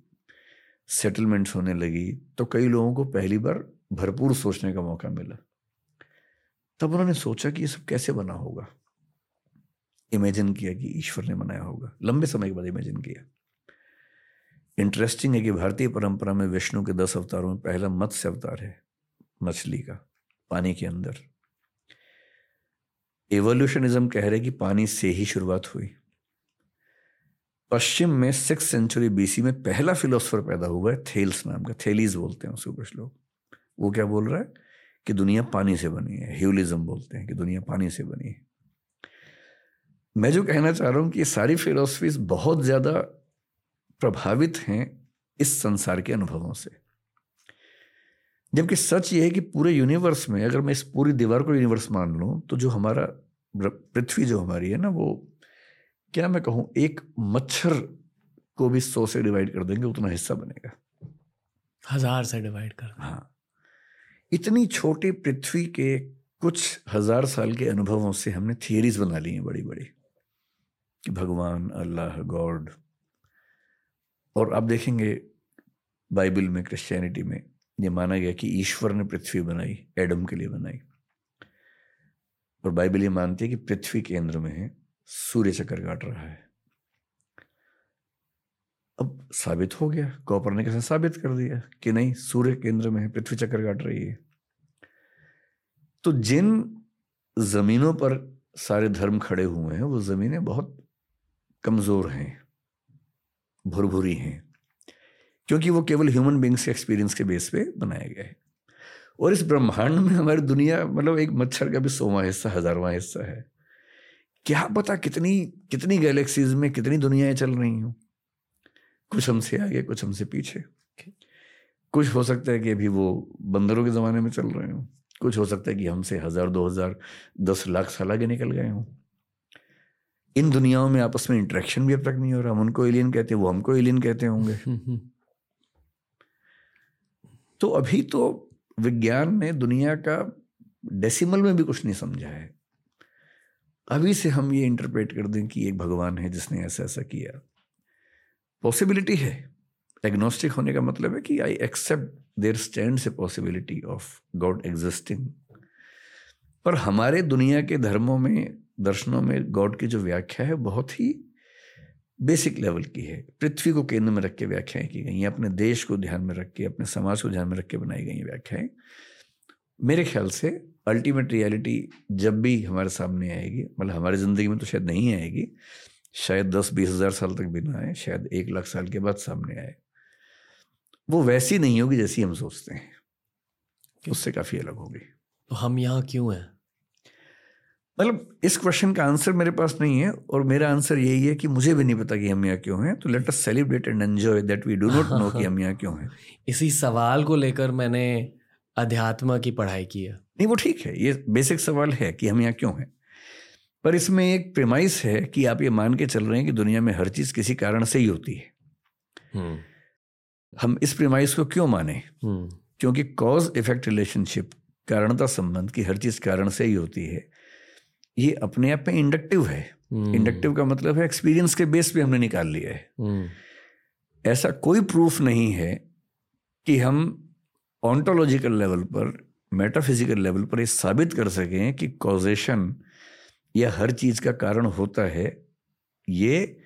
सेटलमेंट्स होने लगी तो कई लोगों को पहली बार भरपूर सोचने का मौका मिला। तब उन्होंने सोचा कि ये सब कैसे बना होगा? इमेजिन किया कि ईश्वर ने बनाया होगा। लंबे समय के बाद इमेजिन किया। इंटरेस्टिंग है कि भारतीय परंपरा में विष्णु के दस अवतारों में पहला मत्स्य अवतार है, मछली का, पानी के अंदर। एवोल्यूशनिज्म कह रहे कि पानी से ही शुरुआत हुई। पश्चिम में सिक्स सेंचुरी बीसी में पहला फिलोसफर पैदा हुआ है थेल्स नाम का। थेलीज बोलते हैं उसको कुछ लोग। वो क्या बोल रहा है? कि दुनिया पानी से बनी है। ह्यूलिज्म बोलते हैं कि दुनिया पानी से बनी है। मैं जो कहना चाह रहा हूँ कि ये सारी फिलोसफीज बहुत ज़्यादा प्रभावित हैं इस संसार के अनुभवों से। जबकि सच ये है कि पूरे यूनिवर्स में अगर मैं इस पूरी दीवार को यूनिवर्स मान लूँ तो जो हमारा पृथ्वी जो हमारी है ना वो क्या मैं कहूँ एक मच्छर को भी सौ से डिवाइड कर देंगे उतना हिस्सा बनेगा। हज़ार से डिवाइड कर हाँ। इतनी छोटी पृथ्वी के कुछ हज़ार साल के अनुभवों से हमने थियरीज बना ली हैं बड़ी बड़ी भगवान, अल्लाह, गॉड। और आप देखेंगे बाइबल में, क्रिश्चियनिटी में, ये माना गया कि ईश्वर ने पृथ्वी बनाई, एडम के लिए बनाई। और बाइबल ये मानती है कि पृथ्वी केंद्र में है सूर्य चक्कर काट रहा है। अब साबित हो गया, कॉपर ने कैसे साबित कर दिया कि नहीं, सूर्य केंद्र में है पृथ्वी चक्कर काट रही है? तो जिन जमीनों पर सारे धर्म खड़े हुए हैं, वो जमीनें बहुत कमज़ोर हैं, भुरभुरी हैं, क्योंकि वो केवल ह्यूमन बींग्स के एक्सपीरियंस के बेस पे बनाया गया है। और इस ब्रह्मांड में हमारी दुनिया मतलब एक मच्छर का भी सोवा हिस्सा, हजारवा हिस्सा है। क्या पता कितनी कितनी गैलेक्सीज में कितनी दुनियाएँ चल रही हूँ? कुछ हमसे आगे, कुछ हमसे पीछे। कुछ हो सकता है कि अभी वो बंदरों के ज़माने में चल रहे हों। कुछ हो सकता है कि हमसे हज़ार, दो हज़ार, दस लाख साल आगे निकल गए हों। इन दुनियाओं में आपस में इंटरेक्शन भी अब तक नहीं हो रहा। हम उनको एलियन कहते हैं, वो हमको एलियन कहते होंगे। तो अभी तो विज्ञान ने दुनिया का डेसिमल में भी कुछ नहीं समझा है। अभी से हम ये इंटरप्रेट कर दें कि एक भगवान है जिसने ऐसा ऐसा किया। पॉसिबिलिटी है। एग्नोस्टिक होने का मतलब है कि I accept there stand a possibility of God existing पर हमारे दुनिया के धर्मों में दर्शनों में गॉड की जो व्याख्या है, बहुत ही बेसिक लेवल की है। पृथ्वी को केंद्र में रख के व्याख्याएँ की गई हैं, अपने देश को ध्यान में रख के, अपने समाज को ध्यान में रख के बनाई गई व्याख्याएँ। मेरे ख्याल से अल्टीमेट रियलिटी जब भी हमारे सामने आएगी मतलब हमारी ज़िंदगी में तो शायद नहीं आएगी, शायद दस बीस हज़ार साल तक भी ना आए, शायद एक लाख साल के बाद सामने आए, वो वैसी नहीं होगी जैसी हम सोचते हैं। उससे काफ़ी अलग होगी। तो हम यहाँ क्यों हैं? मतलब इस क्वेश्चन का आंसर मेरे पास नहीं है और मेरा आंसर यही है कि मुझे भी नहीं पता कि हम यहाँ क्यों हैं तो let us celebrate and enjoy that we do not know कि हम यहाँ क्यों हैं। इसी सवाल को लेकर मैंने अध्यात्म की पढ़ाई की है। नहीं वो ठीक है ये बेसिक सवाल है कि हम यहाँ क्यों हैं। पर इसमें एक प्रेमाइस है कि आप ये मान के चल रहे हैं कि दुनिया में हर चीज़ किसी कारण से ही होती है। हम्म। हम इस प्रेमाइस को क्यों माने? हम्म। क्योंकि कॉज इफ़ेक्ट रिलेशनशिप कारणता संबंध की हर चीज़ कारण से ही होती है। ये अपने आप में इंडक्टिव है। इंडक्टिव का मतलब है एक्सपीरियंस के बेस पे हमने निकाल लिया है। ऐसा कोई प्रूफ नहीं है कि हम ऑन्टोलॉजिकल लेवल पर मेटाफिजिकल लेवल पर ये साबित कर सकें कि कॉजेशन या हर चीज़ का कारण होता है। ये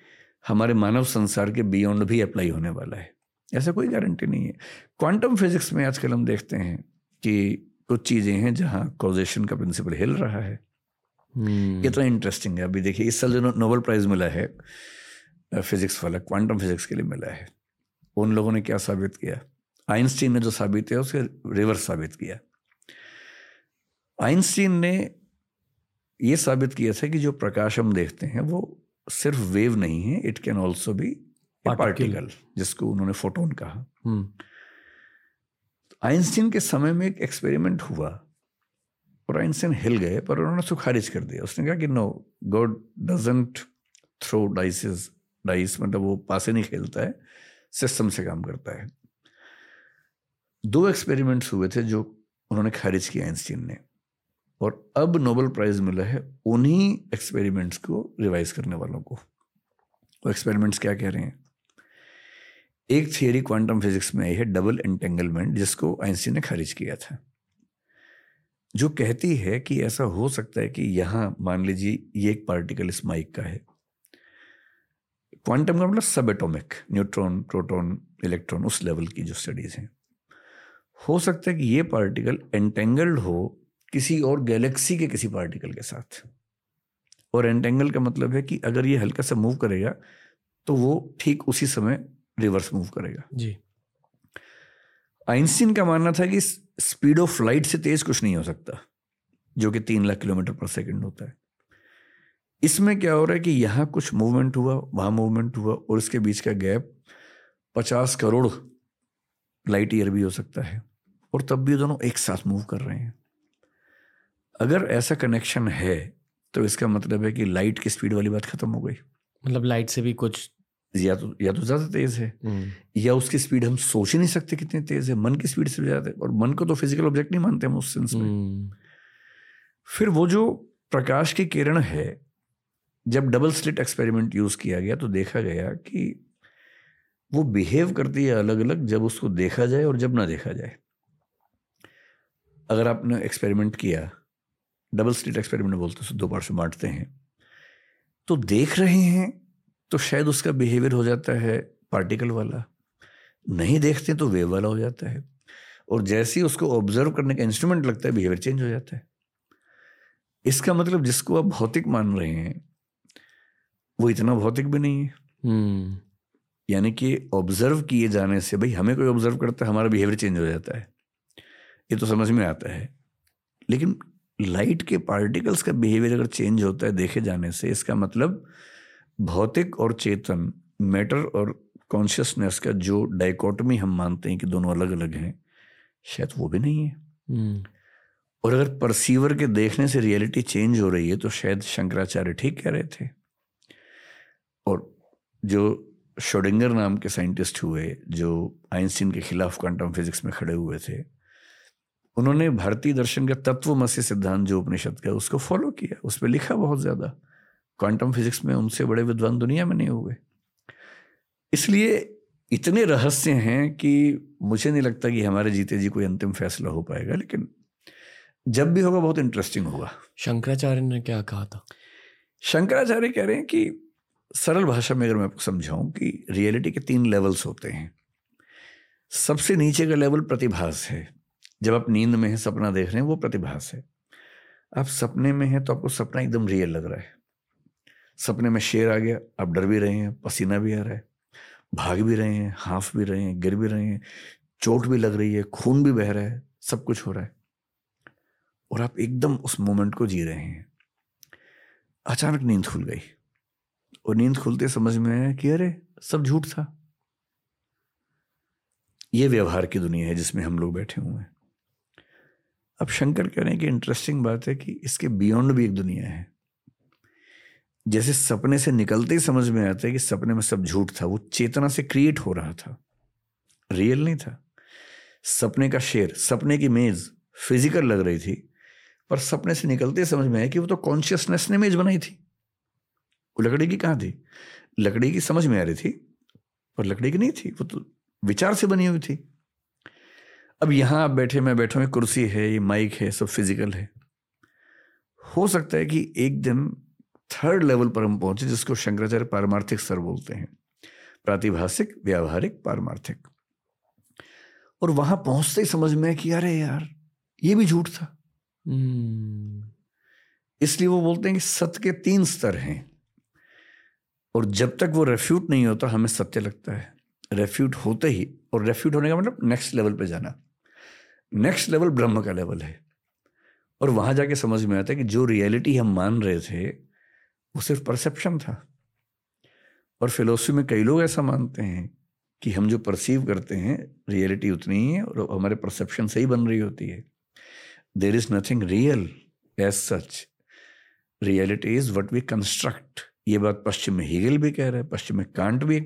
हमारे मानव संसार के बियॉन्ड भी अप्लाई होने वाला है। ऐसा कोई गारंटी नहीं है। क्वांटम फिजिक्स में आजकल हम देखते हैं कि कुछ चीज़ें हैं जहाँ कॉजेशन का प्रिंसिपल हिल रहा है। ये तो इंटरेस्टिंग है। अभी देखिए इस साल जो नोबल प्राइज मिला है फिजिक्स वाला क्वांटम फिजिक्स के लिए मिला है। उन लोगों ने क्या साबित किया? आइंस्टीन ने जो साबित किया उसके रिवर्स साबित किया। आइंस्टीन ने ये साबित किया था कि जो प्रकाश हम देखते हैं वो सिर्फ़ वेव नहीं है it can also be particle जिसको उन्होंने फोटोन कहा। आइंस्टीन के समय में एक एक्सपेरिमेंट हुआ। और आइंस्टाइन हिल गए, पर उन्होंने उसको खारिज कर दिया। उसने कहा कि no God doesn't throw dices dice मतलब वो पासे नहीं खेलता है सिस्टम से काम करता है। दो एक्सपेरिमेंट्स हुए थे जो उन्होंने खारिज किया आइंस्टीन ने, और अब नोबेल प्राइज मिला है उन्हीं एक्सपेरिमेंट्स को रिवाइज करने वालों को। वो एक्सपेरिमेंट्स क्या कह रहे हैं? एक थियरी क्वांटम फिजिक्स में आई है डबल एंटेंगलमेंट जिसको आइंस्टीन ने खारिज किया था। जो कहती है कि ऐसा हो सकता है कि यहाँ, मान लीजिए, ये एक पार्टिकल इस माइक का है। क्वांटम का मतलब सब एटोमिक न्यूट्रॉन प्रोटॉन इलेक्ट्रॉन उस लेवल की जो स्टडीज़ हैं। हो सकता है कि ये पार्टिकल एंटेंगल्ड हो किसी और गैलेक्सी के किसी पार्टिकल के साथ। और एंटेंगल का मतलब है कि अगर ये हल्का सा मूव करेगा तो वो ठीक उसी समय रिवर्स मूव करेगा। जी। आइंस्टीन का मानना था कि स्पीड ऑफ़ लाइट से तेज कुछ नहीं हो सकता, जो कि तीन लाख किलोमीटर पर सेकंड होता है। इसमें क्या हो रहा है कि यहाँ कुछ मूवमेंट हुआ, वहाँ मूवमेंट हुआ, और इसके बीच का गैप पचास करोड़ लाइट ईयर भी हो सकता है, और तब भी दोनों एक साथ मूव कर रहे हैं। अगर ऐसा कनेक्शन है तो इसका मतलब है कि लाइट की स्पीड वाली बात खत्म हो गई। मतलब लाइट से भी कुछ या तो या तो ज़्यादा तेज़ है। हम्म। या उसकी स्पीड हम सोच ही नहीं सकते कितनी तेज़ है। मन की स्पीड से ज़्यादा है। और मन को तो फ़िज़िकल ऑब्जेक्ट नहीं मानते हम उस सेंस में। हम्म। फिर वो जो प्रकाश की किरण है जब डबल स्लिट एक्सपेरिमेंट यूज़ किया गया तो देखा गया कि वो बिहेव करती है अलग अलग जब उसको देखा जाए और जब ना देखा जाए। अगर आपने एक्सपेरिमेंट किया डबल स्लिट एक्सपेरिमेंट बोलते हैं दो बार से बांटते हैं। तो देख रहे हैं तो शायद उसका बिहेवियर हो जाता है पार्टिकल वाला। नहीं देखते तो वेव वाला हो जाता है। और जैसे ही उसको ऑब्ज़र्व करने का इंस्ट्रूमेंट लगता है बिहेवियर चेंज हो जाता है। इसका मतलब जिसको आप भौतिक मान रहे हैं वो इतना भौतिक भी नहीं है। hmm. यानी कि ऑब्ज़र्व किए जाने से भाई हमें कोई ऑब्ज़र्व करता है हमारा बिहेवियर चेंज हो जाता है। ये तो समझ में आता है। लेकिन लाइट के पार्टिकल्स का बिहेवियर अगर चेंज होता है देखे जाने से इसका मतलब भौतिक और चेतन मैटर और कॉन्शियसनेस का जो डाइकोटमी हम मानते हैं कि दोनों अलग अलग हैं शायद वो भी नहीं है। हम्म। और अगर परसीवर के देखने से रियलिटी चेंज हो रही है तो शायद शंकराचार्य ठीक कह रहे थे। और जो शोडिंगर नाम के साइंटिस्ट हुए जो आइंस्टीन के खिलाफ क्वांटम फिजिक्स में खड़े हुए थे उन्होंने भारतीय दर्शन का तत्वमसी सिद्धांत जो उपनिषद का उसको फॉलो किया। उस पर लिखा बहुत ज़्यादा। क्वांटम फिजिक्स में उनसे बड़े विद्वान दुनिया में नहीं हुए इसलिए इतने रहस्य हैं कि मुझे नहीं लगता कि हमारे जीते जी कोई अंतिम फैसला हो पाएगा लेकिन जब भी होगा बहुत इंटरेस्टिंग होगा। शंकराचार्य ने क्या कहा था? शंकराचार्य कह रहे हैं कि सरल भाषा में अगर मैं आपको समझाऊं कि रियलिटी के तीन लेवल्स होते हैं। सबसे नीचे का लेवल प्रतिभास है। जब आप नींद में है सपना देख रहे हैं वो प्रतिभास है। आप सपने में हैं तो आपको सपना एकदम रियल लग रहा है। सपने में शेर आ गया आप डर भी रहे हैं, पसीना भी आ रहा है, भाग भी रहे हैं, हाफ़ भी रहे हैं, गिर भी रहे हैं, चोट भी लग रही है, खून भी बह रहा है, सब कुछ हो रहा है। और आप एकदम उस मोमेंट को जी रहे हैं। अचानक नींद खुल गई। और नींद खुलते समझ में आया कि अरे, सब झूठ था। ये व्यवहार की दुनिया है जिसमें हम लोग बैठे हुए हैं। अब शंकर कह रहे हैं कि इंटरेस्टिंग बात है कि इसके बियॉन्ड भी एक दुनिया है। जैसे सपने से निकलते ही समझ में आता है कि सपने में सब झूठ था, वो चेतना से क्रिएट हो रहा था। रियल नहीं था। सपने का शेर, सपने की मेज फ़िज़िकल लग रही थी, पर सपने से निकलते ही समझ में आया कि वो तो कॉन्शियसनेस ने मेज बनाई थी। वो लकड़ी की कहाँ थी? लकड़ी की समझ में आ रही थी, पर लकड़ी की नहीं थी, वो तो विचार से बनी हुई थी। अब यहाँ आप बैठे, मैं बैठा हूँ कुर्सी है, ये माइक है, सब फ़िज़िकल है। हो सकता है कि एक दिन थर्ड लेवल पर हम पहुँचे जिसको शंकराचार्य पारमार्थिक स्तर बोलते हैं। प्रातिभाषिक व्यावहारिक पारमार्थिक। और वहाँ पहुँचते ही समझ में कि अरे यार ये भी झूठ था। hmm. इसलिए वो बोलते हैं कि सत्य के तीन स्तर हैं। और जब तक वो रेफ्यूट नहीं होता हमें सत्य लगता है। रेफ्यूट होते ही और रेफ्यूट होने का मतलब नेक्स्ट लेवल पे जाना। नेक्स्ट लेवल ब्रह्म का लेवल है। और वहाँ जाके समझ में आता है कि जो रियलिटी हम मान रहे थे वो सिर्फ़ परसेप्शन था। और फिलोसफी में कई लोग ऐसा मानते हैं कि हम जो परसीव करते हैं रियलिटी उतनी ही है और हमारे परसेप्शन से ही बन रही होती है। There is nothing real as such reality is what we construct ये बात पश्चिम में हीगल भी कह रहा है, पश्चिम में कांट भी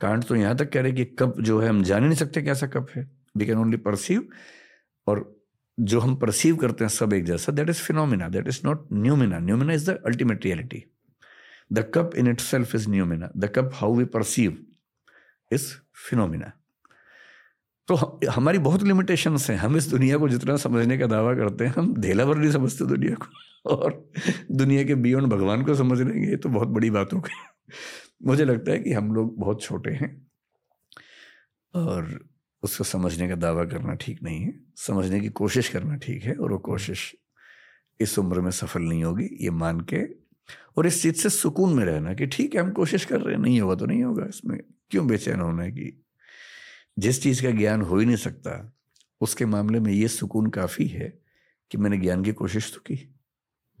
कांट तो यहाँ तक कह रहे हैं कि कप जो है हम जान ही नहीं सकते कैसा कप है। वी कैन ओनली परसीव और जो हम परसीव करते हैं सब एक जैसा। That is phenomena that is not noumena noumena is the ultimate reality the cup in itself is noumena the cup how we perceive is phenomena तो हमारी बहुत लिमिटेशंस हैं। हम इस दुनिया को जितना समझने का दावा करते हैं, हम धेला भर नहीं समझते दुनिया को। और दुनिया के बियॉन्ड भगवान को समझ लेंगे, ये तो बहुत बड़ी बात हो गई। मुझे लगता है कि हम लोग बहुत छोटे हैं। और उसको समझने का दावा करना ठीक नहीं है। समझने की कोशिश करना ठीक है, और वो कोशिश इस उम्र में सफल नहीं होगी, ये मान के और इस चीज़ से सुकून में रहना कि ठीक है हम कोशिश कर रहे हैं नहीं होगा तो नहीं होगा इसमें क्यों बेचैन होना है कि जिस चीज़ का ज्ञान हो ही नहीं सकता उसके मामले में ये सुकून काफ़ी है कि मैंने ज्ञान की कोशिश तो की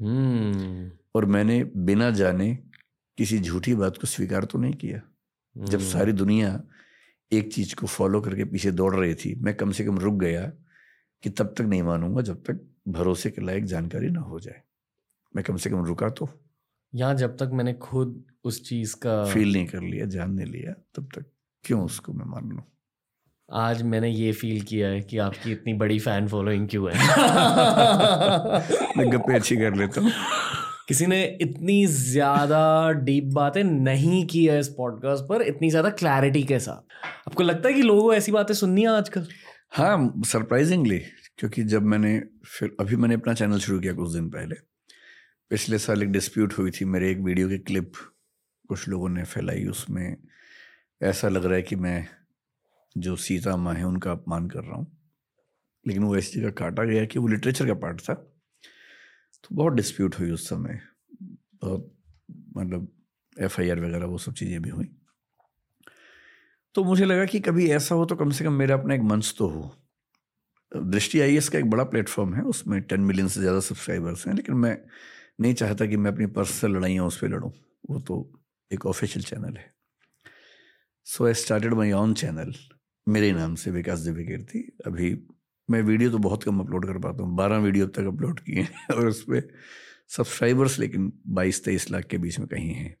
hmm. और मैंने बिना जाने किसी झूठी बात को स्वीकार तो नहीं किया hmm. जब hmm. सारी दुनिया एक चीज़ को फॉलो करके पीछे दौड़ रही थी मैं कम से कम रुक गया कि तब तक नहीं मानूँगा जब तक भरोसे के लायक जानकारी ना हो जाए मैं कम से कम रुका तो यहाँ जब तक मैंने खुद उस चीज़ का फील नहीं कर लिया जान नहीं लिया तब तक क्यों उसको मैं मान लू? आज मैंने ये फील किया है कि आपकी इतनी बड़ी फ़ैन फॉलोइंग क्यों है? मैं गप्पे अच्छी कर लेता हूँ। किसी ने इतनी ज़्यादा डीप बातें नहीं की है इस पॉडकास्ट पर इतनी ज़्यादा क्लैरिटी के साथ। आपको लगता है कि लोगों को ऐसी बातें सुननी है आजकल? हाँ सरप्राइजिंगली क्योंकि जब मैंने फिर अभी मैंने अपना चैनल शुरू किया कुछ दिन पहले पिछले साल एक डिस्प्यूट हुई थी मेरे एक वीडियो की क्लिप कुछ लोगों ने फैलाई उसमें। ऐसा लग रहा है कि मैं जो सीता माँ है उनका अपमान कर रहा हूँ। लेकिन वो ऐसी जगह काटा गया कि वो लिटरेचर का पार्ट था। तो बहुत डिस्प्यूट हुई उस समय। बहुत मतलब एफ़ आई आर वगैरह वो सब चीज़ें भी हुई। तो मुझे लगा कि कभी ऐसा हो तो कम से कम मेरा अपना एक मंच तो हो। दृष्टि आई का एक बड़ा प्लेटफॉर्म है, उसमें टेन मिलियन से ज़्यादा सब्सक्राइबर्स हैं, लेकिन मैं नहीं चाहता कि मैं अपनी पर्सनल लड़ाइयाँ उस पर लड़ूँ। वो तो एक ऑफिशियल चैनल है। So I started my own channel मेरे नाम से, विकास देवी कीर्ति। अभी मैं वीडियो तो बहुत कम अपलोड कर पाता हूँ। बारह वीडियो अब तक अपलोड किए हैं और उस पर सब्सक्राइबर्स लेकिन बाईस, तेईस लाख के बीच में कहीं हैं।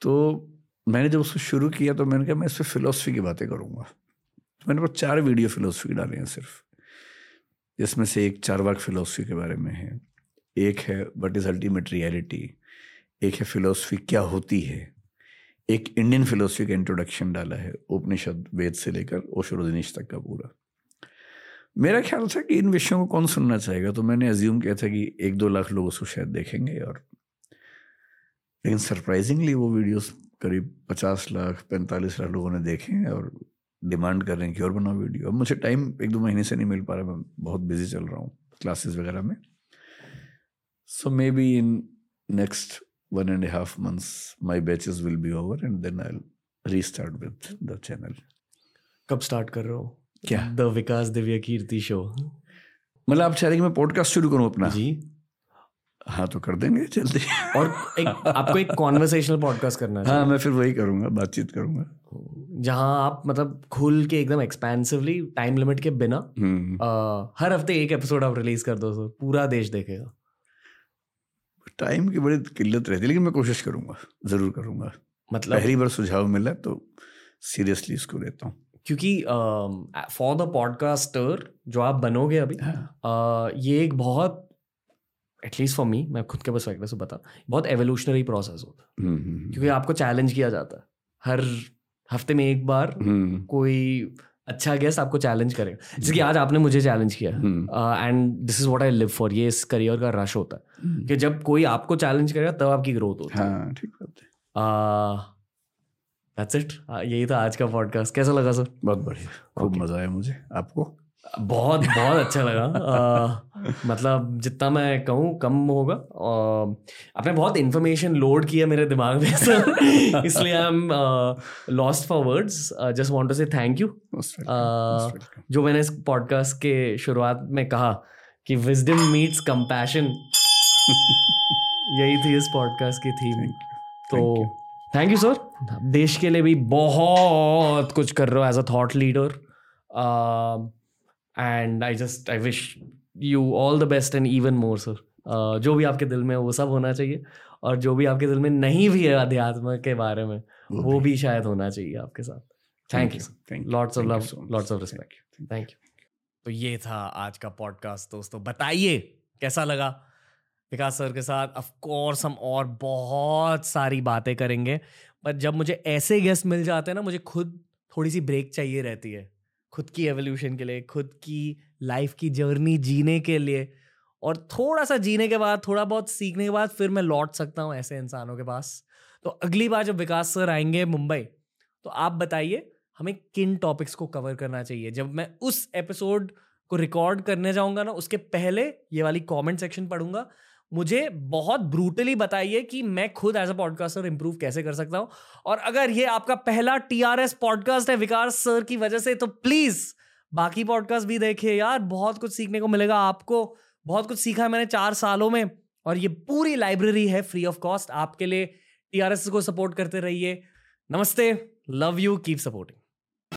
तो मैंने जब उसको शुरू किया तो मैंने कहा, मैं इस पर फिलोसफी की बातें करूँगा। तो मैंने पास चार वीडियो फिलोसफी डाले हैं सिर्फ़, जिसमें से एक चार वाक फिलोसफी के बारे में है। एक है वट इज़ अल्टीमेट रियलिटी एक है फिलोसफी क्या होती है? एक इंडियन फिलोसफी का इंट्रोडक्शन डाला है, उपनिषद, वेद से लेकर ओशोरदिनीश तक का पूरा। मेरा ख्याल था कि इन विषयों को कौन सुनना चाहेगा तो मैंने अज्यूम किया था कि एक दो लाख लोग उसको शायद देखेंगे और लेकिन सरप्राइजिंगली वो वीडियोस करीब पचास लाख, पैंतालीस लाख लोगों ने देखे हैं और डिमांड कर रहे हैं कि और बनाओ वीडियो अब मुझे टाइम एक दो महीने से नहीं मिल पा रहा, मैं बहुत बिज़ी चल रहा हूँ क्लासेस वगैरह में। So maybe in next one and a half months, my batches will be over, and then I'll restart with the channel. कब स्टार्ट कर रहे हो? क्या? द विकास दिव्या कीर्ति शो मतलब आप चाह रहे कि मैं पॉडकास्ट शुरू करूँ अपना। जी। हाँ तो कर देंगे जल्दी। और एक आपको एक कॉन्वर्सेशनल पॉडकास्ट करना है। हाँ मैं फिर वही करूँगा बातचीत करूँगा। जहाँ आप मतलब खुल के एकदम एक्सपेंसिवली टाइम लिमिट के बिना हम्म। अ, हर हफ़्ते एक एपिसोड आप रिलीज़ कर दो पूरा देश देखेगा। टाइम की बड़ी किल्लत रहती है लेकिन मैं कोशिश करूँगा ज़रूर करूँगा। मतलब पहली बार सुझाव मिला तो सीरियसली इसको लेता हूँ। क्योंकि फॉर द पॉडकास्टर जो आप बनोगे अभी हाँ। अ, ये एक बहुत एटलीस्ट फॉर मी मैं खुद के पर्सपेक्टिव से बता बहुत एवोल्यूशनरी प्रोसेस होता है। हम्म, हम्म, क्योंकि आपको चैलेंज किया जाता है। हर हफ़्ते में एक बार हम्म, कोई अच्छा गेस्ट आपको चैलेंज करेगा। जैसे कि आज आपने मुझे चैलेंज किया। हम्म, and this is what I live for ये इस करियर का रश होता है। hmm. कि जब कोई आपको चैलेंज करेगा तब आपकी ग्रोथ होती है। हाँ ठीक बात है। दैट्स इट यही था आज का पॉडकास्ट कैसा लगा सर बहुत बढ़िया। खूब Okay. मज़ा आया मुझे। आपको? बहुत बहुत अच्छा लगा। अ, मतलब जितना मैं कहूँ कम होगा। आपने बहुत इन्फॉर्मेशन लोड किया मेरे दिमाग में सर। इसलिए I am lost for words just want to say thank you. जो मैंने इस पॉडकास्ट के शुरुआत में कहा कि विजडम मीट्स कंपैशन यही थी इस पॉडकास्ट की थीम Thank you. तो. थैंक यू सर देश के लिए भी बहुत कुछ कर रहे हो as a thought leader and I just I wish you all the best and even more sir जो भी आपके दिल में है वो सब होना चाहिए। और जो भी आपके दिल में नहीं भी है अध्यात्म के बारे में वो भी शायद होना चाहिए आपके साथ। Thank you Thank you. Lots of love. Lots of respect thank you तो ये था आज का पॉडकास्ट दोस्तों। बताइए कैसा लगा? विकास सर के साथ ऑफ़ कोर्स हम और बहुत सारी बातें करेंगे। पर जब मुझे ऐसे गेस्ट मिल जाते हैं ना मुझे खुद थोड़ी सी ब्रेक चाहिए रहती है। खुद की एवोल्यूशन के लिए, खुद की लाइफ की जर्नी जीने के लिए। और थोड़ा सा जीने के बाद, थोड़ा बहुत सीखने के बाद फिर मैं लौट सकता हूँ ऐसे इंसानों के पास। तो अगली बार जब विकास सर आएँगे मुंबई तो आप बताइए, हमें किन टॉपिक्स को कवर करना चाहिए? जब मैं उस एपिसोड को रिकॉर्ड करने जाऊँगा ना, उसके पहले ये वाली कमेंट सेक्शन पढ़ूँगा मुझे बहुत ब्रूटली बताइए कि मैं खुद एज अ पॉडकास्टर इंप्रूव कैसे कर सकता हूँ? और अगर ये आपका पहला टीआरएस पॉडकास्ट है विकास सर की वजह से तो प्लीज़ बाकी पॉडकास्ट भी देखिए यार, बहुत कुछ सीखने को मिलेगा आपको। बहुत कुछ सीखा है मैंने चार सालों में, और ये पूरी लाइब्रेरी है फ्री ऑफ़ कॉस्ट आपके लिए टीआरएस को सपोर्ट करते रहिए। नमस्ते लव यू कीप सपोर्टिंग